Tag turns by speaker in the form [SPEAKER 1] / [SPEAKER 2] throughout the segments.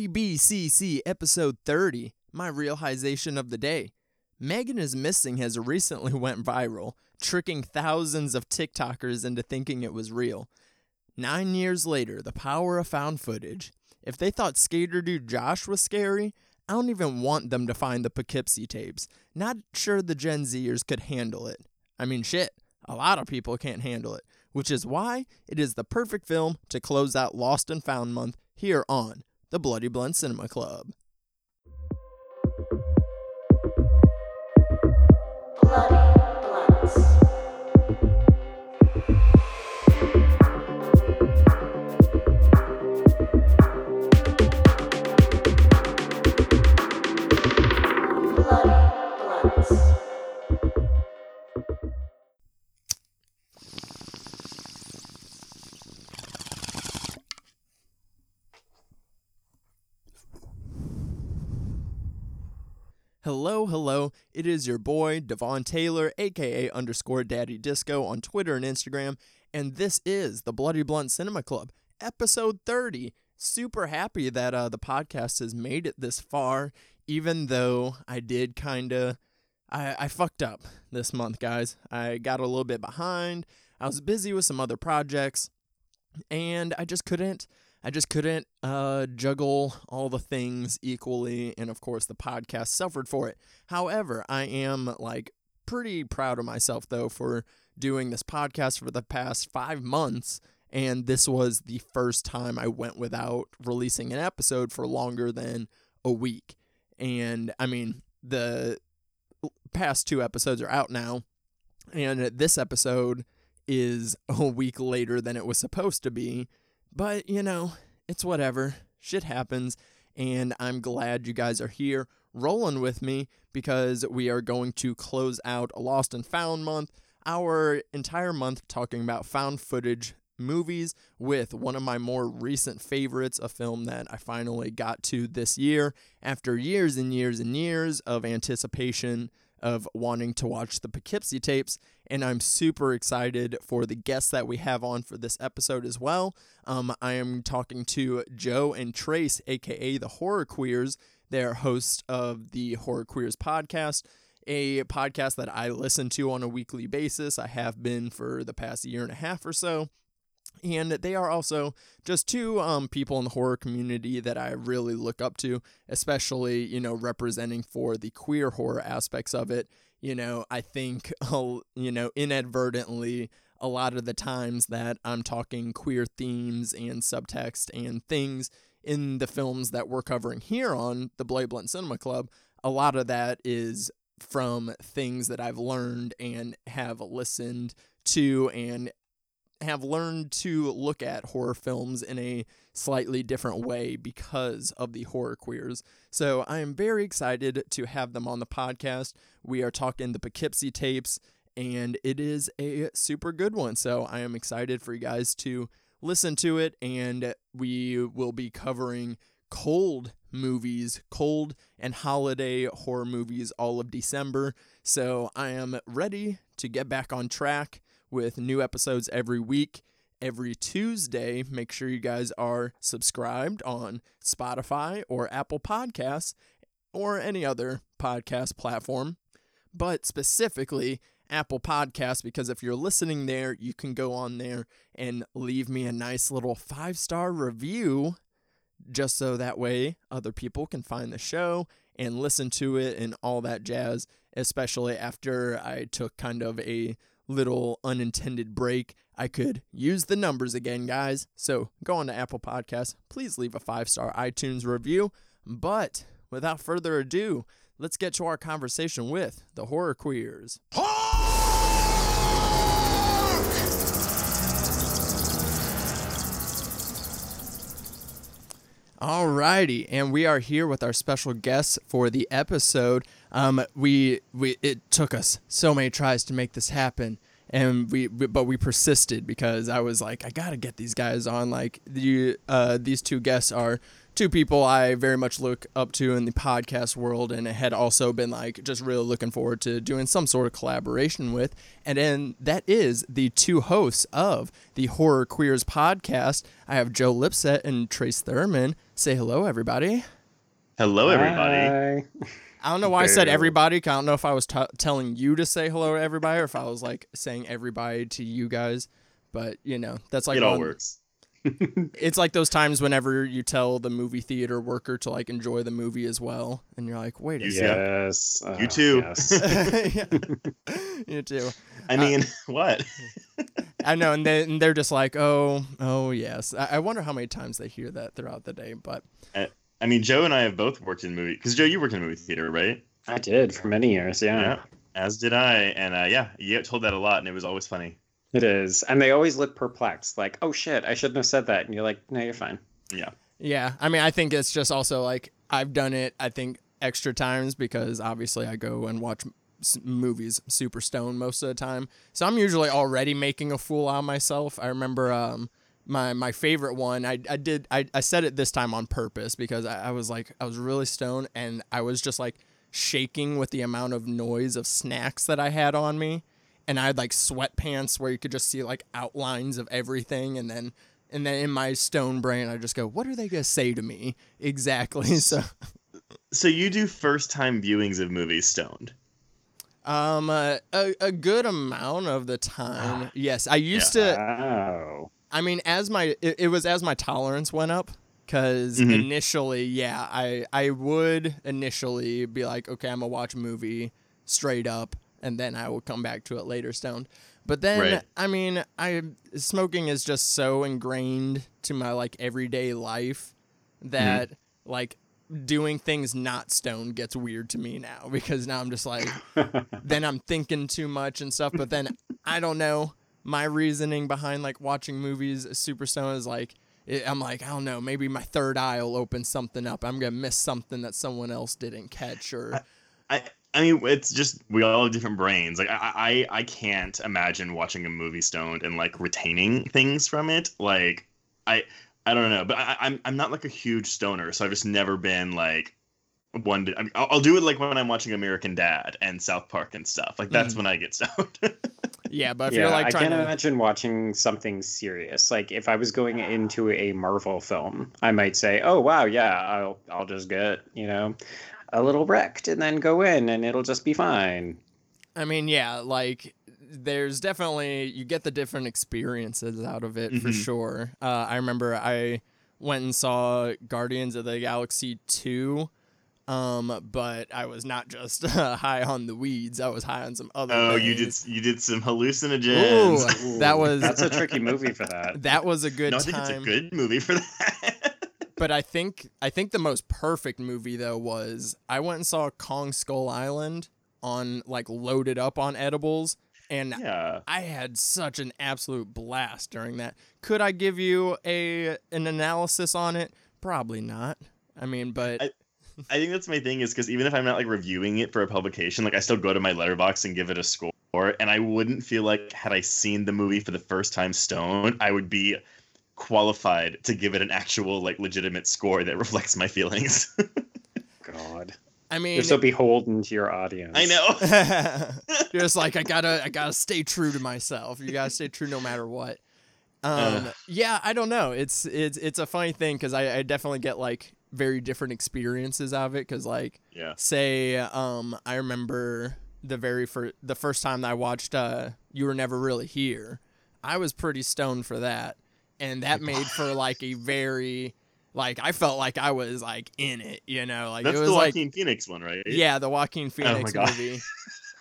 [SPEAKER 1] TBCC episode 30, my realization of the day. Megan is Missing has recently went viral, tricking thousands of TikTokers into thinking it was real. Nine years later, the power of found footage. If they thought Skater Dude Josh was scary, I don't even want them to find the Poughkeepsie tapes. Not sure the Gen Zers could handle it. I mean, shit, a lot of people can't handle it, which is why it is the perfect film to close out Lost and Found Month here on the Bloody Blunt Cinema Club. It is your boy, Devon Taylor, aka underscore Daddy Disco on Twitter and Instagram, and this is the Bloody Blunt Cinema Club, episode 30. Super happy that uh, the podcast has made it this far, even though I did kind of. I, I fucked up this month, guys. I got a little bit behind. I was busy with some other projects, and I just couldn't. I just couldn't uh, juggle all the things equally, and of course, the podcast suffered for it. However, I am like pretty proud of myself though for doing this podcast for the past five months, and this was the first time I went without releasing an episode for longer than a week. And I mean, the past two episodes are out now, and this episode is a week later than it was supposed to be. But, you know, it's whatever. Shit happens. And I'm glad you guys are here rolling with me because we are going to close out Lost and Found month, our entire month talking about found footage movies with one of my more recent favorites, a film that I finally got to this year after years and years and years of anticipation of wanting to watch the Poughkeepsie tapes. And I'm super excited for the guests that we have on for this episode as well. Um, I am talking to Joe and Trace, aka the Horror Queers. They're hosts of the Horror Queers podcast, a podcast that I listen to on a weekly basis. I have been for the past year and a half or so and they are also just two um, people in the horror community that I really look up to, especially you know representing for the queer horror aspects of it. You know, I think you know inadvertently a lot of the times that I'm talking queer themes and subtext and things in the films that we're covering here on the Bloody Blunt Cinema Club, a lot of that is from things that I've learned and have listened to and have learned to look at horror films in a slightly different way because of the horror queers. So I am very excited to have them on the podcast. We are talking the Poughkeepsie tapes, and it is a super good one. So I am excited for you guys to listen to it, and we will be covering cold movies, cold and holiday horror movies all of December. So I am ready to get back on track with new episodes every week, every Tuesday. Make sure you guys are subscribed on Spotify or Apple Podcasts or any other podcast platform, but specifically Apple Podcasts because if you're listening there, you can go on there and leave me a nice little five star review just so that way other people can find the show and listen to it and all that jazz, especially after I took kind of a little unintended break, I could use the numbers again, guys. So go on to Apple Podcasts. Please leave a five star iTunes review. But without further ado, let's get to our conversation with the Horror Queers. Alrighty, and we are here with our special guests for the episode. Um, we we it took us so many tries to make this happen, and we, we but we persisted because I was like, I gotta get these guys on. Like the uh, these two guests are two people I very much look up to in the podcast world and had also been like just really looking forward to doing some sort of collaboration with. And then that is the two hosts of the Horror Queers podcast. I have Joe Lipsett and Trace Thurman. Say hello, everybody.
[SPEAKER 2] Hello, everybody.
[SPEAKER 3] Hi.
[SPEAKER 1] I don't know why I said
[SPEAKER 3] everybody.
[SPEAKER 1] everybody. 'cause I don't know if I was t- telling you to say hello to everybody or if I was like saying everybody to you guys. But you know, that's like
[SPEAKER 2] it all
[SPEAKER 1] one-
[SPEAKER 2] works.
[SPEAKER 1] It's like those times whenever you tell the movie theater worker to like enjoy the movie as well, and you're like, wait a
[SPEAKER 2] You-
[SPEAKER 1] second.
[SPEAKER 3] Yes.
[SPEAKER 2] You
[SPEAKER 3] uh,
[SPEAKER 2] too.
[SPEAKER 3] Yes.
[SPEAKER 1] Yeah. you too.
[SPEAKER 2] I mean, what?
[SPEAKER 1] I know, and, they, and they're just like, oh, oh yes. I, I wonder how many times they hear that throughout the day. But
[SPEAKER 2] I mean, Joe and I have both worked in movie because Joe, you worked in a movie theater, right?
[SPEAKER 3] I did for many years. Yeah,
[SPEAKER 2] As did I, and uh, yeah, you get told that a lot, and it was always funny.
[SPEAKER 3] it is. And they always look perplexed, like, "Oh shit, I shouldn't have said that." And you're like, "No, you're fine."
[SPEAKER 2] Yeah.
[SPEAKER 1] Yeah, I mean, I think it's just also like I've done it. I think extra times because obviously I go and watch movies super stoned most of the time, so I'm usually already making a fool out of myself. I remember um my my favorite one. I I did I I said it this time on purpose because I, I was like I was really stoned and I was just like shaking with the amount of noise of snacks that I had on me. And I had like sweatpants where you could just see like outlines of everything, and then and then in my stone brain, I just go, "What are they gonna say to me exactly?" So,
[SPEAKER 2] So you do first time viewings of movies stoned.
[SPEAKER 1] um, uh, a a good amount of the time, yes, I used to.
[SPEAKER 3] Oh.
[SPEAKER 1] I mean, as my it, it was as my tolerance went up, because
[SPEAKER 2] Mhm.
[SPEAKER 1] initially, yeah, I I would initially be like, okay, I'm gonna watch a movie straight up, and then I will come back to it later stoned. But then,
[SPEAKER 2] Right.
[SPEAKER 1] I mean, I smoking is just so ingrained to my like everyday life that like doing things not stoned gets weird to me now because now I'm just like then I'm thinking too much and stuff. But then I don't know. My reasoning behind like watching movies super stoned is like it, I'm like I don't know. Maybe my third eye will open something up. I'm gonna miss something that someone else didn't catch or
[SPEAKER 2] I I mean, it's just we all have different brains. Like I I I can't imagine watching a movie stoned and like retaining things from it. Like I I don't know, but I, I'm I'm not like a huge stoner, so I've just never been like one. To, I mean, I'll, I'll do it like when I'm watching American Dad and South Park and stuff. Like that's
[SPEAKER 1] Mhm.
[SPEAKER 2] when I get stoned.
[SPEAKER 1] Yeah. But if
[SPEAKER 3] yeah,
[SPEAKER 1] you're like
[SPEAKER 3] I can't
[SPEAKER 1] to
[SPEAKER 3] imagine watching something serious. Like if I was going into a Marvel film, I might say, "Oh wow, yeah, I'll I'll just get you know a little wrecked and then go in and it'll just be fine."
[SPEAKER 1] I mean, yeah, like there's definitely you get the different experiences out of it for
[SPEAKER 2] Mhm.
[SPEAKER 1] sure. Uh, I remember I went and saw Guardians of the Galaxy two, um, but I was not just uh, high on the weeds. I was high on some other.
[SPEAKER 2] oh, you did you did some hallucinogens.
[SPEAKER 1] Ooh, that was
[SPEAKER 3] That's a tricky movie for that.
[SPEAKER 1] that was a good
[SPEAKER 2] no, I think
[SPEAKER 1] time.
[SPEAKER 2] it's a good movie for that.
[SPEAKER 1] But I think I think the most perfect movie though was I went and saw Kong Skull Island on like loaded up on edibles and
[SPEAKER 2] yeah.
[SPEAKER 1] I had such an absolute blast during that. Could I give you a an analysis on it? Probably not. I mean, but
[SPEAKER 2] I- I think that's my thing is because even if I'm not like reviewing it for a publication, like I still go to my Letterboxd and give it a score. And I wouldn't feel like had I seen the movie for the first time stone, I would be qualified to give it an actual like legitimate score that reflects my feelings.
[SPEAKER 3] God,
[SPEAKER 1] I mean,
[SPEAKER 3] you're so beholden to your audience.
[SPEAKER 2] I know.
[SPEAKER 1] you're just like I gotta I gotta stay true to myself. You gotta stay true no matter what. Um,
[SPEAKER 2] Ugh.
[SPEAKER 1] yeah, I don't know. It's it's it's a funny thing because I, I definitely get like very different experiences of it. Because like
[SPEAKER 2] Yeah.
[SPEAKER 1] say um I remember the very first the first time that I watched uh You Were Never Really Here, I was pretty stoned for that, and that made for like a very like I felt like I was like in it, you know, like
[SPEAKER 2] That's
[SPEAKER 1] it
[SPEAKER 2] the
[SPEAKER 1] was like
[SPEAKER 2] Phoenix one, right?
[SPEAKER 1] yeah, the Joaquin Phoenix
[SPEAKER 2] God.
[SPEAKER 1] movie.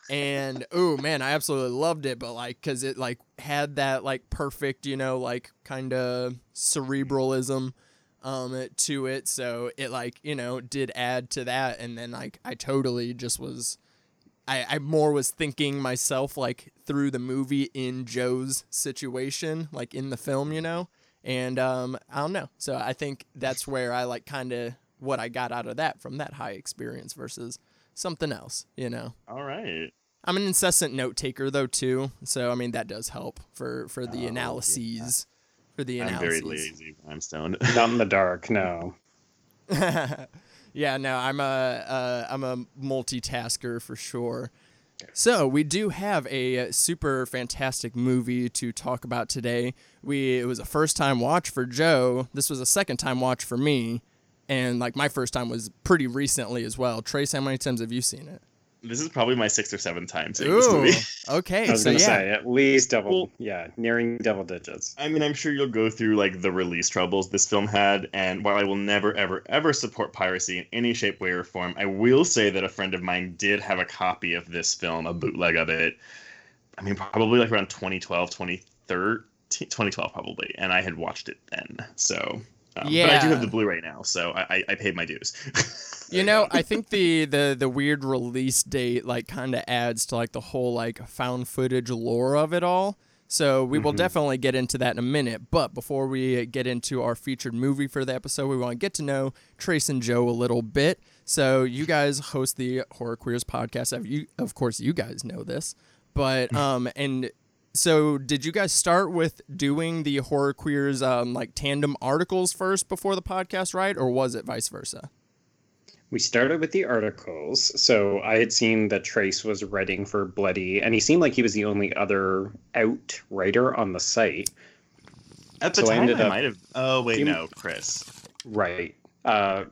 [SPEAKER 1] and oh man, I absolutely loved it, but like cuz it like had that like perfect, you know, like kind of cerebralism um to it, so it like, you know, did add to that and then like I totally just was I, I more was thinking myself like through the movie in Joe's situation, like in the film, you know? And um I don't know. So I think that's where I like kind of what I got out of that from that high experience versus something else, you know.
[SPEAKER 2] All right.
[SPEAKER 1] I'm an incessant note taker though too, so I mean that does help for for the
[SPEAKER 3] Oh, yeah.
[SPEAKER 1] Analyses. For the
[SPEAKER 2] I'm very lazy when I'm stoned.
[SPEAKER 3] Not in the dark, no.
[SPEAKER 1] yeah, no, I'm a uh, I'm a multitasker for sure. So we do have a super fantastic movie to talk about today. We it was a first time watch for Joe. This was a second time watch for me, and like my first time was pretty recently as well. Trace, how many times have you seen it?
[SPEAKER 2] This is probably my sixth or seventh time seeing this movie.
[SPEAKER 1] okay,
[SPEAKER 3] I was
[SPEAKER 1] so
[SPEAKER 3] gonna
[SPEAKER 1] yeah,
[SPEAKER 3] say at least double.
[SPEAKER 2] Well-
[SPEAKER 3] yeah, nearing double digits.
[SPEAKER 2] I mean, I'm sure you'll go through like the release troubles this film had, and while I will never, ever, ever support piracy in any shape, way, or form, I will say that a friend of mine did have a copy of this film, a bootleg of it. I mean, probably like around 2012, 2013, 2012 probably, and I had watched it then. So, um, but I do have the Blu-ray now, so I, I, I paid my dues.
[SPEAKER 1] You know, I think the the the weird release date like kind of adds to like the whole like found footage lore of it all. So we will
[SPEAKER 2] Mhm.
[SPEAKER 1] definitely get into that in a minute. But before we get into our featured movie for the episode, we want to get to know Trace and Joe a little bit. So you guys host the Horror Queers podcast. Of you, of course, you guys know this. But um, and so did you guys start with doing the Horror Queers um like tandem articles first before the podcast, right? Or was it vice versa?
[SPEAKER 3] We started with the articles. So I had seen that Trace was writing for Bloody, and he seemed like he was the only other out writer on the site.
[SPEAKER 2] At the
[SPEAKER 3] So
[SPEAKER 2] time, I,
[SPEAKER 3] ended up-
[SPEAKER 2] might have. Oh wait, no, Chris.
[SPEAKER 3] Right. Uh,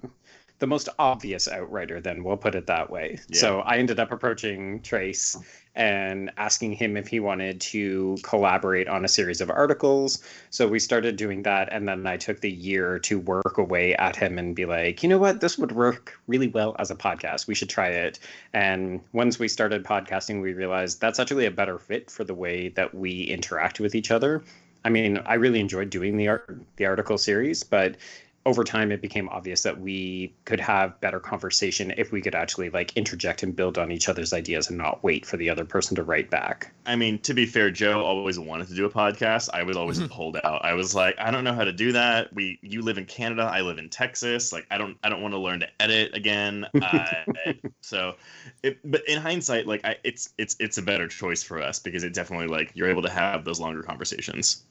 [SPEAKER 3] the most obvious outrider, then we'll put it that way.
[SPEAKER 2] Yeah.
[SPEAKER 3] So I ended up approaching Trace and asking him if he wanted to collaborate on a series of articles. So we started doing that, and then I took the year to work away at him and be like, you know what, this would work really well as a podcast. We should try it. And once we started podcasting, we realized that's actually a better fit for the way that we interact with each other. I mean, I really enjoyed doing the art, the article series, but over time it became obvious that we could have better conversation if we could actually like interject and build on each other's ideas and not wait for the other person to write back.
[SPEAKER 2] I mean, to be fair, Joe always wanted to do a podcast. I was always
[SPEAKER 1] Mhm.
[SPEAKER 2] pulled out. I was like, I don't know how to do that. We, you live in Canada, I live in Texas. Like, I don't, I don't want to learn to edit again. Uh, so, it, but in hindsight, like, I, it's, it's, it's a better choice for us because it definitely like you're able to have those longer conversations.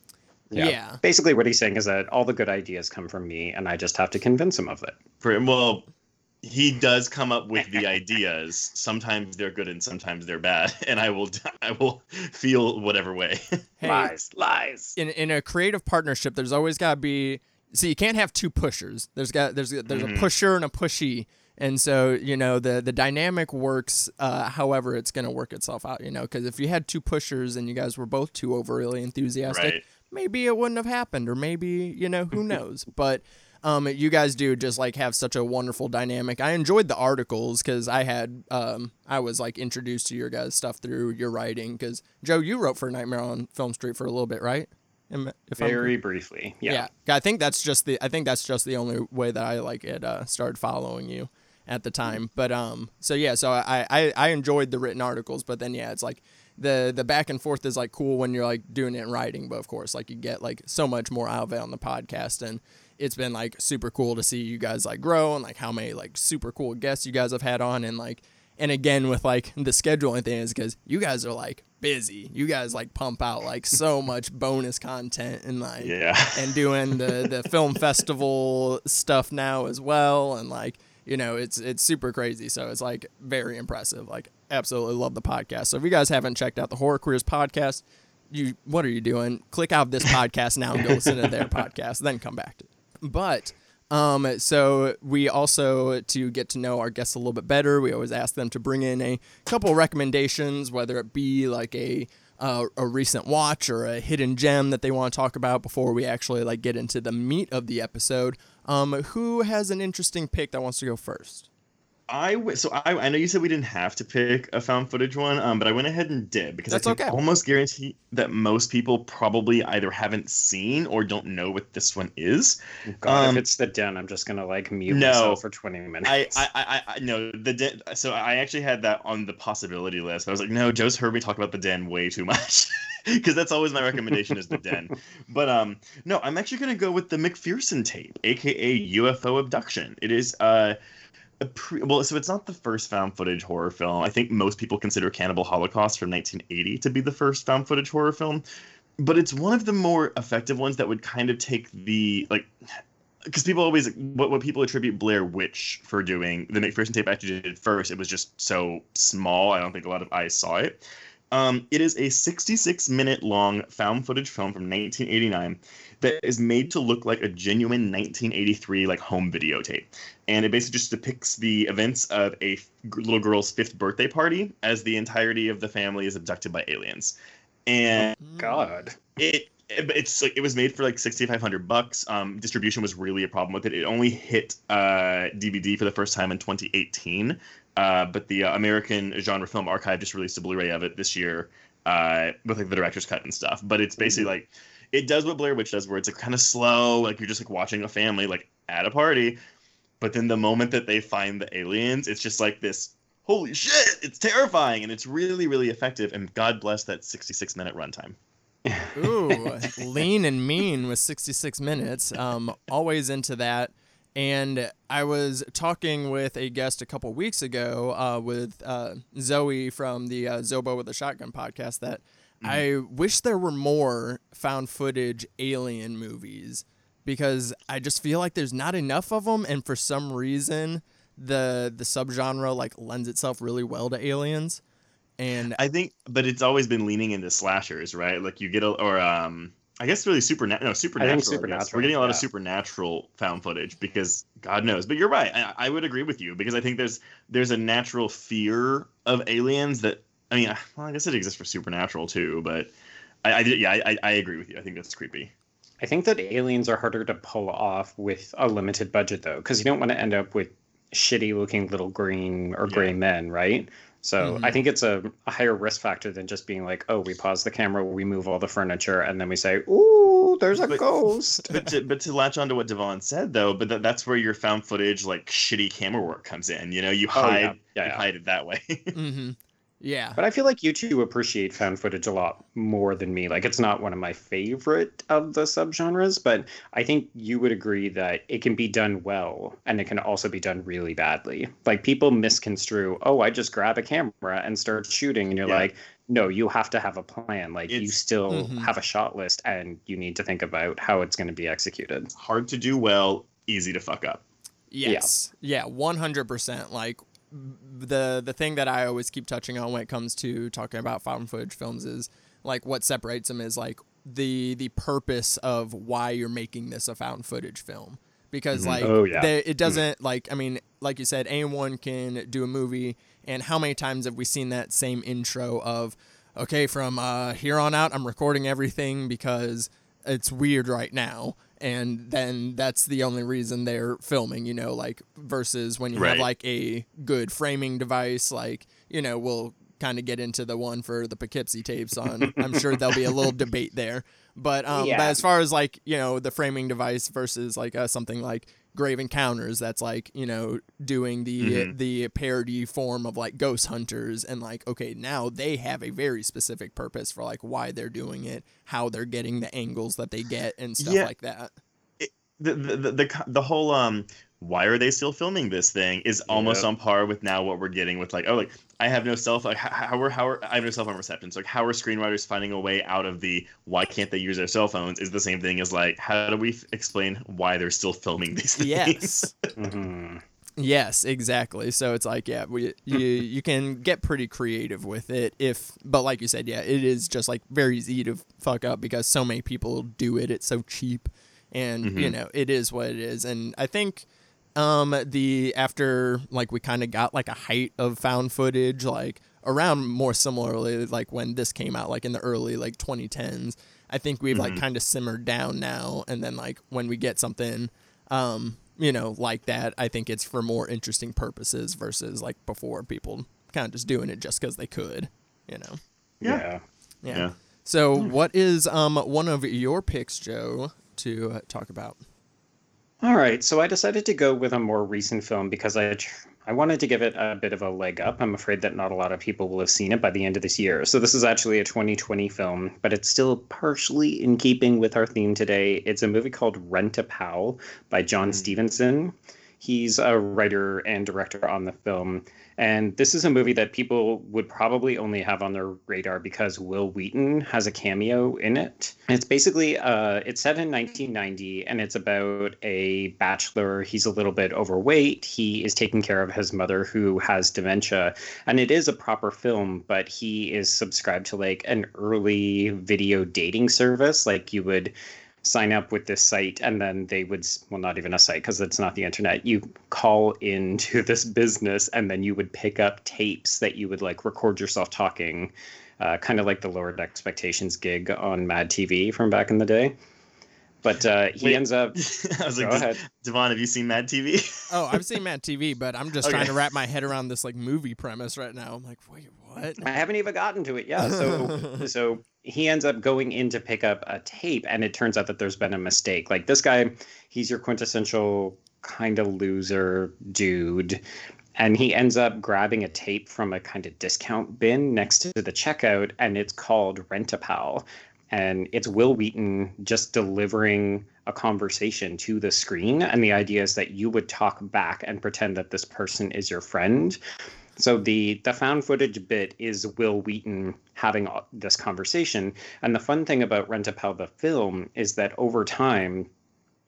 [SPEAKER 1] Yeah. yeah.
[SPEAKER 3] Basically what he's saying is that all the good ideas come from me and I just have to convince him of it.
[SPEAKER 2] Well, he does come up with the ideas. Sometimes they're good and sometimes they're bad, and I will, I will feel whatever way.
[SPEAKER 1] Hey,
[SPEAKER 3] lies, lies.
[SPEAKER 1] in in a creative partnership, there's always got to be. See, you can't have two pushers. There's got there's there's
[SPEAKER 2] Mhm.
[SPEAKER 1] a pusher and a pushy, and so you know the the dynamic works. Uh, however, it's gonna work itself out. You know, because if you had two pushers and you guys were both too overly enthusiastic,
[SPEAKER 2] right.
[SPEAKER 1] Maybe it wouldn't have happened, or maybe you know who knows. But um, you guys do just like have such a wonderful dynamic. I enjoyed the articles because I had um, I was like introduced to your guys' stuff through your writing. Because Joe, you wrote for Nightmare on Film Street for a little bit, right? If I'm-
[SPEAKER 3] Very briefly. Yeah.
[SPEAKER 1] yeah. I think that's just the I think that's just the only way that I like it uh, started following you at the time. But um, so yeah, so I, I I enjoyed the written articles, but then yeah, it's like the the back and forth is like cool when you're like doing it in writing, but of course like you get like so much more out of it on the podcast and. It's been like super cool to see you guys like grow and like how many like super cool guests you guys have had on and like and again with like the scheduling thing is because you guys are like busy. You guys like pump out like so much bonus content and like
[SPEAKER 2] Yeah.
[SPEAKER 1] and doing the the film festival stuff now as well and like you know it's it's super crazy so it's like very impressive like absolutely love the podcast so if you guys haven't checked out the horror queers podcast you what are you doing click out this podcast now and go listen to their podcast then come back to it but um, so we also to get to know our guests a little bit better. We always ask them to bring in a couple recommendations, whether it be like a uh, a recent watch or a hidden gem that they want to talk about before we actually like get into the meat of the episode. Um, who has an interesting pick that wants to go first?
[SPEAKER 2] I w- so I, I know you said we didn't have to pick a found footage one, um, but I went ahead and did because
[SPEAKER 1] That's
[SPEAKER 2] I can
[SPEAKER 1] okay.
[SPEAKER 2] almost guarantee that most people probably either haven't seen or don't know what this one is.
[SPEAKER 3] God,
[SPEAKER 2] Um,
[SPEAKER 3] if it's the den, I'm just gonna like mute
[SPEAKER 2] no.
[SPEAKER 3] myself for 20 minutes.
[SPEAKER 2] I I, I, I no the den. So I actually had that on the possibility list. I was like, no, Joe's heard me talk about the den way too much because that's always my recommendation is the den. But um, no, I'm actually gonna go with the McPherson tape, aka UFO abduction. It is uh. A pre- well, so it's not the first found footage horror film. I think most people consider Cannibal Holocaust from 1980 to be the first found footage horror film, but it's one of the more effective ones that would kind of take the like because people always what, what people attribute Blair Witch for doing the McPherson tape actually did first. It was just so small. I don't think a lot of eyes saw it. Um, it is a 66 minute long found footage film from 1989 that is made to look like a genuine 1983 like home videotape, and it basically just depicts the events of a f- little girl's fifth birthday party as the entirety of the family is abducted by aliens, and
[SPEAKER 3] God.
[SPEAKER 2] it it- it's like it was made for like 6500 bucks. Um distribution was really a problem with it. It only hit uh dvd for the first time in 2018 uh but the uh, american genre film archive just released a blu-ray of it this year uh with like the director's cut and stuff. But it's basically like it does what blair witch does where it's like kind of slow like you're just like watching a family like at a party. But then the moment that they find the aliens it's just like this holy shit it's terrifying and it's really really effective. And god bless that 66 minute runtime
[SPEAKER 1] Ooh, lean and mean with 66 minutes. Um, always into that. And I was talking with a guest a couple weeks ago uh, with uh, Zoe from the uh, Zobo with a Shotgun podcast that I wish there were more found footage alien movies because I just feel like there's not enough of them. And for some reason, the the subgenre like lends itself really well to aliens. And
[SPEAKER 2] I think, but it's always been leaning into slashers, right? Like you get a, or um, I guess really supernatural. No, supernatural. I guess.
[SPEAKER 3] supernatural,
[SPEAKER 2] We're getting a lot of supernatural found footage because God knows. But you're right. I, I would agree with you because I think there's there's a natural fear of aliens that I mean, well, I guess it exists for supernatural too. But I, I yeah, I, I- I agree with you. I think that's creepy.
[SPEAKER 3] I think that aliens are harder to pull off with a limited budget, though, because you don't want to end up with shitty looking little green or gray
[SPEAKER 2] Yeah.
[SPEAKER 3] men, right? So
[SPEAKER 1] Mhm.
[SPEAKER 3] I think it's a, a higher risk factor than just being like, oh, we pause the camera, we move all the furniture, and then we say, ooh, there's a
[SPEAKER 2] But-
[SPEAKER 3] ghost.
[SPEAKER 2] But to, but to latch on to what Devon said though, but that, that's where your found footage like shitty camera work comes in. You know, you
[SPEAKER 3] Oh, yeah.
[SPEAKER 2] hide
[SPEAKER 3] Yeah,
[SPEAKER 2] you
[SPEAKER 3] yeah.
[SPEAKER 2] hide it that way.
[SPEAKER 1] hmm yeah.
[SPEAKER 3] But I feel like you two appreciate found footage a lot more than me. Like it's not one of my favorite of the subgenres, but I think you would agree that it can be done well and it can also be done really badly. Like people misconstrue, oh, I just grab a camera and start shooting, and you're
[SPEAKER 2] Yeah.
[SPEAKER 3] like, no, you have to have a plan. Like you
[SPEAKER 2] It's-
[SPEAKER 3] still
[SPEAKER 1] Mhm.
[SPEAKER 3] have a shot list and you need to think about how it's going to be executed.
[SPEAKER 2] Hard to do well, easy to fuck up.
[SPEAKER 1] Yes. Yeah, one hundred percent. Like the the thing that I always keep touching on when it comes to talking about found footage films is like what separates them is like the the purpose of why you're making this a found footage film. Because
[SPEAKER 2] Mhm.
[SPEAKER 1] like
[SPEAKER 3] Oh, yeah.
[SPEAKER 1] they- it doesn't like I mean like you said anyone can do a movie and how many times have we seen that same intro of okay from uh, here on out I'm recording everything because it's weird right now and then that's the only reason they're filming you know like versus when you have like a good framing device like you know we'll kind of get into the one for the Poughkeepsie tapes on. I'm sure there'll be a little debate there but um
[SPEAKER 3] Yeah.
[SPEAKER 1] but as far as like you know the framing device versus like uh, something like Grave Encounters that's like you know doing the
[SPEAKER 2] Mhm.
[SPEAKER 1] the parody form of like Ghost Hunters and like okay now they have a very specific purpose for like why they're doing it how they're getting the angles that they get and stuff
[SPEAKER 2] Yeah.
[SPEAKER 1] like that
[SPEAKER 2] the the the, the, the whole um why are they still filming this thing is almost
[SPEAKER 3] Yep.
[SPEAKER 2] on par with now what we're getting with like oh like I have no cell phone like how, how are how are I have no cell phone reception so like how are screenwriters finding a way out of the why can't they use their cell phones is the same thing as like how do we f- explain why they're still filming these things
[SPEAKER 1] yes
[SPEAKER 3] Mhm.
[SPEAKER 1] Yes, exactly. So it's like, yeah, we you you can get pretty creative with it if, but like you said, yeah, it is just like very easy to fuck up because so many people do it. It's so cheap, and you
[SPEAKER 2] Mhm.
[SPEAKER 1] know it is what it is. And I think um the after like we kind of got like a height of found footage like around more similarly like when this came out like in the early like 2010s i think we've like
[SPEAKER 2] Mhm.
[SPEAKER 1] kind of simmered down now and then like when we get something um you know like that i think it's for more interesting purposes versus like before people kind of just doing it just because they could you know
[SPEAKER 2] Yeah.
[SPEAKER 3] yeah.
[SPEAKER 1] yeah,
[SPEAKER 2] Yeah.
[SPEAKER 1] so what is um one of your picks joe to uh, talk about
[SPEAKER 3] All right, so I decided to go with a more recent film because I I wanted to give it a bit of a leg up. I'm afraid that not a lot of people will have seen it by the end of this year. So this is actually a 2020 film, but it's still partially in keeping with our theme today. It's a movie called Rent a Pal by Jon
[SPEAKER 2] Mm.
[SPEAKER 3] Stevenson. He's a writer and director on the film. And this is a movie that people would probably only have on their radar because Wil Wheaton has a cameo in it. It's basically uh, it's set in 1990, and it's about a bachelor. He's a little bit overweight. He is taking care of his mother who has dementia, and it is a proper film. But he is subscribed to like an early video dating service, like you would sign up with this site and then they would well not even a site because it's not the internet you call into this business and then you would pick up tapes that you would like record yourself talking uh, kind of like the lowered expectations gig on mad tv from back in the day but uh, he
[SPEAKER 2] Wait.
[SPEAKER 3] ends up
[SPEAKER 2] I was like,
[SPEAKER 3] Go ahead.
[SPEAKER 2] Devon, have you seen Mad TV?
[SPEAKER 1] Oh, I've seen Mad TV, but I'm just
[SPEAKER 2] Okay.
[SPEAKER 1] trying to wrap my head around this like movie premise right now. I'm like, wait, what?
[SPEAKER 3] I haven't even gotten to it yet. So so he ends up going in to pick up a tape, and it turns out that there's been a mistake. Like this guy, he's your quintessential kind of loser dude. And he ends up grabbing a tape from a kind of discount bin next to the checkout, and it's called Rent a Pal. And it's Wil Wheaton just delivering a conversation to the screen. And the idea is that you would talk back and pretend that this person is your friend. So the the found footage bit is Wil Wheaton having uh, this conversation, and the fun thing about Rent a Pal the film is that over time,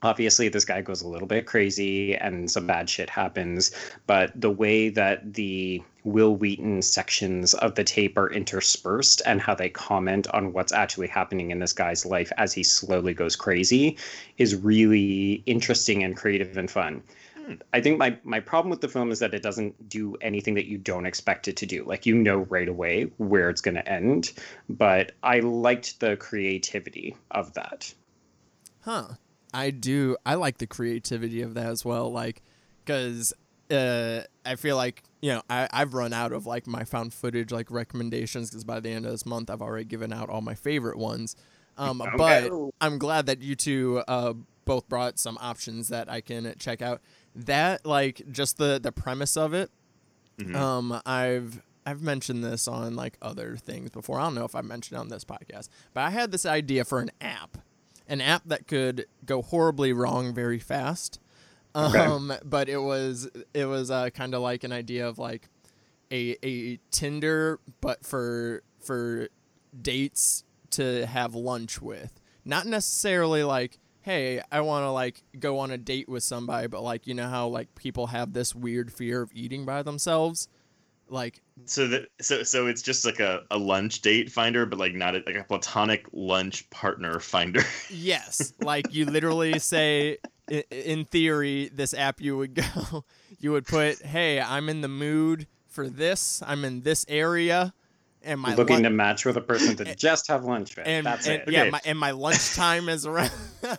[SPEAKER 3] obviously this guy goes a little bit crazy and some bad shit happens, but the way that the Wil Wheaton sections of the tape are interspersed and how they comment on what's actually happening in this guy's life as he slowly goes crazy is really interesting and creative and fun. I think my my problem with the film is that it doesn't do anything that you don't expect it to do. Like you know right away where it's going to end, but I liked the creativity of that.
[SPEAKER 1] Huh. I do. I like the creativity of that as well. Like, because uh, I feel like, you know, I, I've run out of like my found footage like recommendations because by the end of this month, I've already given out all my favorite ones. Um, but I'm glad that you two uh, both brought some options that I can check out. That, like, just the, the premise of it,
[SPEAKER 2] Mhm.
[SPEAKER 1] um, I've I've mentioned this on like other things before. I don't know if I mentioned it on this podcast, but I had this idea for an app, an app that could go horribly wrong very fast.
[SPEAKER 3] Okay.
[SPEAKER 1] Um, but it was it was uh, kind of like an idea of like a a Tinder, but for for dates to have lunch with. Not necessarily like, hey, I want to like go on a date with somebody, but like you know how like people have this weird fear of eating by themselves. Like
[SPEAKER 2] So that so so it's just like a, a lunch date finder, but like not a, like a platonic lunch partner finder.
[SPEAKER 1] yes, like you literally say i- in theory this app you would go you would put, "Hey, I'm in the mood for this. I'm in this area." And my
[SPEAKER 3] Looking
[SPEAKER 1] lun-
[SPEAKER 3] to match with a person to just have lunch with.
[SPEAKER 1] and,
[SPEAKER 3] That's
[SPEAKER 1] and
[SPEAKER 3] it.
[SPEAKER 1] yeah,
[SPEAKER 2] Okay.
[SPEAKER 1] my, and my lunchtime is around.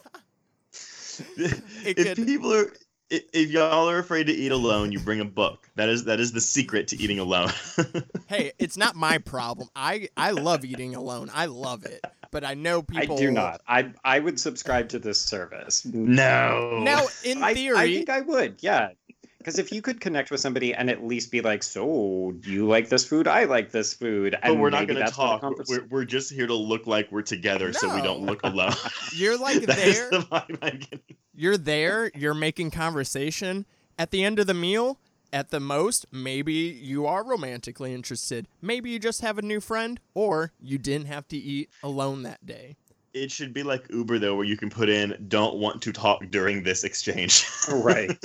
[SPEAKER 2] if
[SPEAKER 1] could-
[SPEAKER 2] people are if y'all are afraid to eat alone, you bring a book. That is that is the secret to eating alone.
[SPEAKER 1] hey, it's not my problem. I I love eating alone. I love it, but I know people.
[SPEAKER 3] I
[SPEAKER 1] people.
[SPEAKER 3] do not. I I would subscribe to this service.
[SPEAKER 2] no.
[SPEAKER 1] Now, in
[SPEAKER 3] I,
[SPEAKER 1] theory,
[SPEAKER 3] I think I would. Yeah. Because if you could connect with somebody and at least be like, "So, do you like this food? I like this food,"
[SPEAKER 2] but
[SPEAKER 3] and
[SPEAKER 2] we're not going to
[SPEAKER 3] that's where the
[SPEAKER 2] talk.
[SPEAKER 3] convers-
[SPEAKER 2] We're, we're just here to look like we're together, so we don't look alone.
[SPEAKER 1] you're like
[SPEAKER 2] That is
[SPEAKER 1] there.
[SPEAKER 2] the vibe I'm getting.
[SPEAKER 1] You're there. You're making conversation. At the end of the meal, at the most, maybe you are romantically interested. Maybe you just have a new friend, or you didn't have to eat alone that day.
[SPEAKER 2] It should be like Uber though, where you can put in "don't want to talk during this exchange."
[SPEAKER 3] right.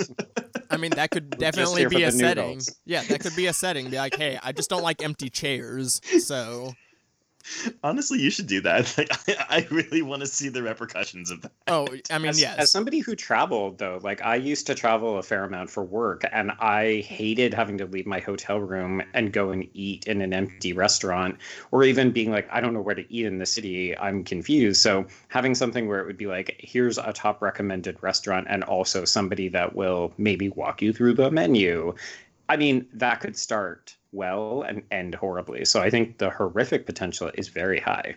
[SPEAKER 1] I mean, that could definitely be a setting.
[SPEAKER 3] noodles.
[SPEAKER 1] Yeah, that could be a setting. Be like, hey, I just don't like empty chairs. So,
[SPEAKER 2] Honestly, you should do that. Like, I, I really want to see the repercussions of that.
[SPEAKER 1] oh, I mean,
[SPEAKER 3] as,
[SPEAKER 1] yes.
[SPEAKER 3] as somebody who traveled though, like I used to travel a fair amount for work, and I hated having to leave my hotel room and go and eat in an empty restaurant, or even being like, I don't know where to eat in the city. I'm confused. So having something where it would be like, here's a top recommended restaurant, and also somebody that will maybe walk you through the menu. I mean, that could start well and end horribly. So I think the horrific potential is very high.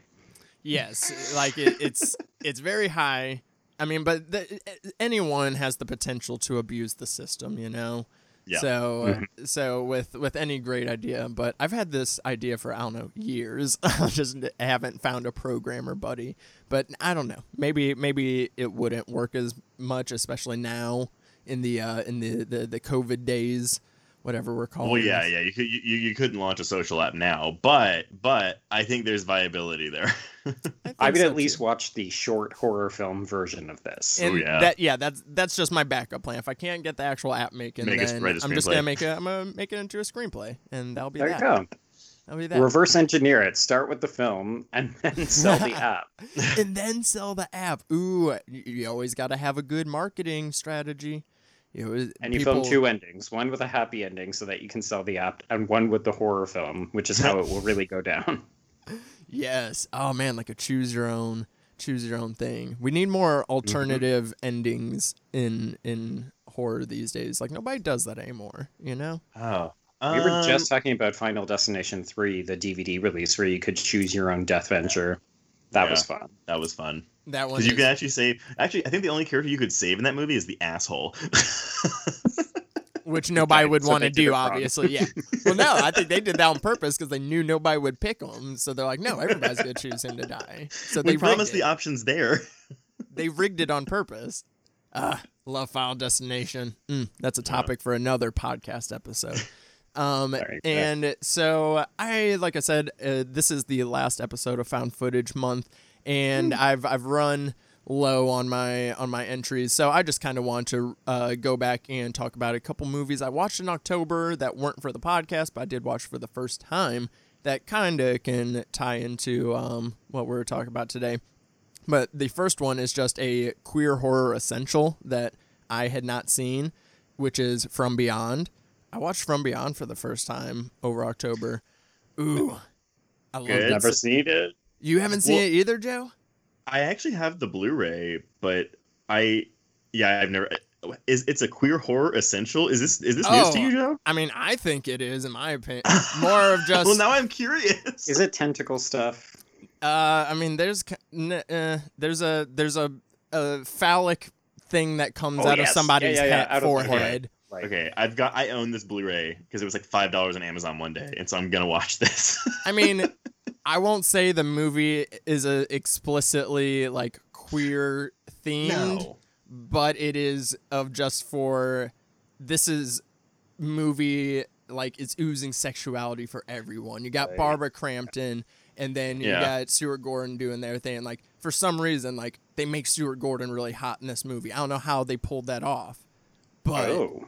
[SPEAKER 1] Yes, like it, it's it's very high. I mean, but the, anyone has the potential to abuse the system, you know.
[SPEAKER 2] Yeah.
[SPEAKER 1] So so with with any great idea, but I've had this idea for I don't know years. I just haven't found a programmer buddy. But I don't know. Maybe maybe it wouldn't work as much, especially now in the uh, in the, the the COVID days, whatever we're calling.
[SPEAKER 2] Well, yeah,
[SPEAKER 1] this.
[SPEAKER 2] yeah. You could you, you couldn't launch a social app now, but but I think there's viability there.
[SPEAKER 1] think
[SPEAKER 3] I would
[SPEAKER 1] so,
[SPEAKER 3] at least
[SPEAKER 1] too.
[SPEAKER 3] watch the short horror film version of this.
[SPEAKER 1] Oh, and
[SPEAKER 2] Oh, yeah.
[SPEAKER 1] that yeah, that's that's just my backup plan. If I can't get the actual app making,
[SPEAKER 2] Make a-
[SPEAKER 1] then
[SPEAKER 2] write a
[SPEAKER 1] I'm just gonna make it. I'm gonna make it into a screenplay, and that'll be
[SPEAKER 3] there
[SPEAKER 1] that.
[SPEAKER 3] you go.
[SPEAKER 1] That'll be that.
[SPEAKER 3] Reverse engineer it. Start with the film and then sell the app.
[SPEAKER 1] and then sell the app. Ooh, you, you always got to have a good marketing strategy. You know,
[SPEAKER 3] And you
[SPEAKER 1] people-
[SPEAKER 3] film two endings one with a happy ending so that you can sell the app, and one with the horror film, which is how it will really go down.
[SPEAKER 1] Yes. Oh man, like a choose your own, choose your own thing. We need more alternative endings in in horror these days. Like nobody does that anymore. You know.
[SPEAKER 2] oh,
[SPEAKER 3] We were
[SPEAKER 2] um,
[SPEAKER 3] just talking about Final Destination 3, the DVD release, where you could choose your own death venture. That
[SPEAKER 2] Yeah.
[SPEAKER 3] was fun.
[SPEAKER 2] that was fun
[SPEAKER 1] That one.
[SPEAKER 2] because you
[SPEAKER 1] is-
[SPEAKER 2] can actually save. Actually, I think the only character you could save in that movie is the asshole.
[SPEAKER 1] which nobody
[SPEAKER 3] Okay,
[SPEAKER 1] would
[SPEAKER 3] so
[SPEAKER 1] want to do, obviously. Yeah. Well, no, I think they did that on purpose because they knew nobody would pick him. So they're like, no, everybody's gonna choose him to die. So they
[SPEAKER 2] we promised the options there.
[SPEAKER 1] they rigged it on purpose. Ah, love Final Destination. Mm, that's a topic for another podcast episode. Um,
[SPEAKER 3] Very good.
[SPEAKER 1] and so I, like I said, uh, this is the last episode of Found Footage Month, and I've I've run low on my on my entries, so I just kind of want to uh, go back and talk about a couple movies I watched in October that weren't for the podcast, but I did watch for the first time. That kind of can tie into um, what we're talking about today. But the first one is just a queer horror essential that I had not seen, which is From Beyond. I watched From Beyond for the first time over October. Ooh, I love
[SPEAKER 2] Good.
[SPEAKER 1] it.
[SPEAKER 3] Never seen it.
[SPEAKER 1] You haven't seen
[SPEAKER 2] Well-
[SPEAKER 1] it either, Joe?
[SPEAKER 2] I actually have the Blu-ray, but I, yeah, I've never. Is it's a queer horror essential? Is this is this news to
[SPEAKER 1] Oh.
[SPEAKER 2] you, Joe?
[SPEAKER 1] I mean, I think it is, in my opinion. More of just.
[SPEAKER 2] well, now I'm curious.
[SPEAKER 3] Is it tentacle stuff?
[SPEAKER 1] Uh, I mean, there's uh, there's a there's a, a phallic thing that comes
[SPEAKER 3] Oh,
[SPEAKER 1] out
[SPEAKER 3] yes.
[SPEAKER 1] of somebody's
[SPEAKER 3] Yeah, yeah, yeah,
[SPEAKER 1] head,
[SPEAKER 3] out of
[SPEAKER 1] forehead.
[SPEAKER 3] Like,
[SPEAKER 2] Okay, I've got I own this Blu-ray because it was like five dollars on Amazon one day, and so I'm gonna watch this.
[SPEAKER 1] I mean, I won't say the movie is a explicitly like queer themed,
[SPEAKER 2] no.
[SPEAKER 1] but it is of just for this is movie like it's oozing sexuality for everyone. You got
[SPEAKER 3] Right.
[SPEAKER 1] Barbara Crampton and then you
[SPEAKER 2] Yeah.
[SPEAKER 1] got Stuart Gordon doing their thing. Like for some reason, like they make Stuart Gordon really hot in this movie. I don't know how they pulled that off, but
[SPEAKER 3] oh.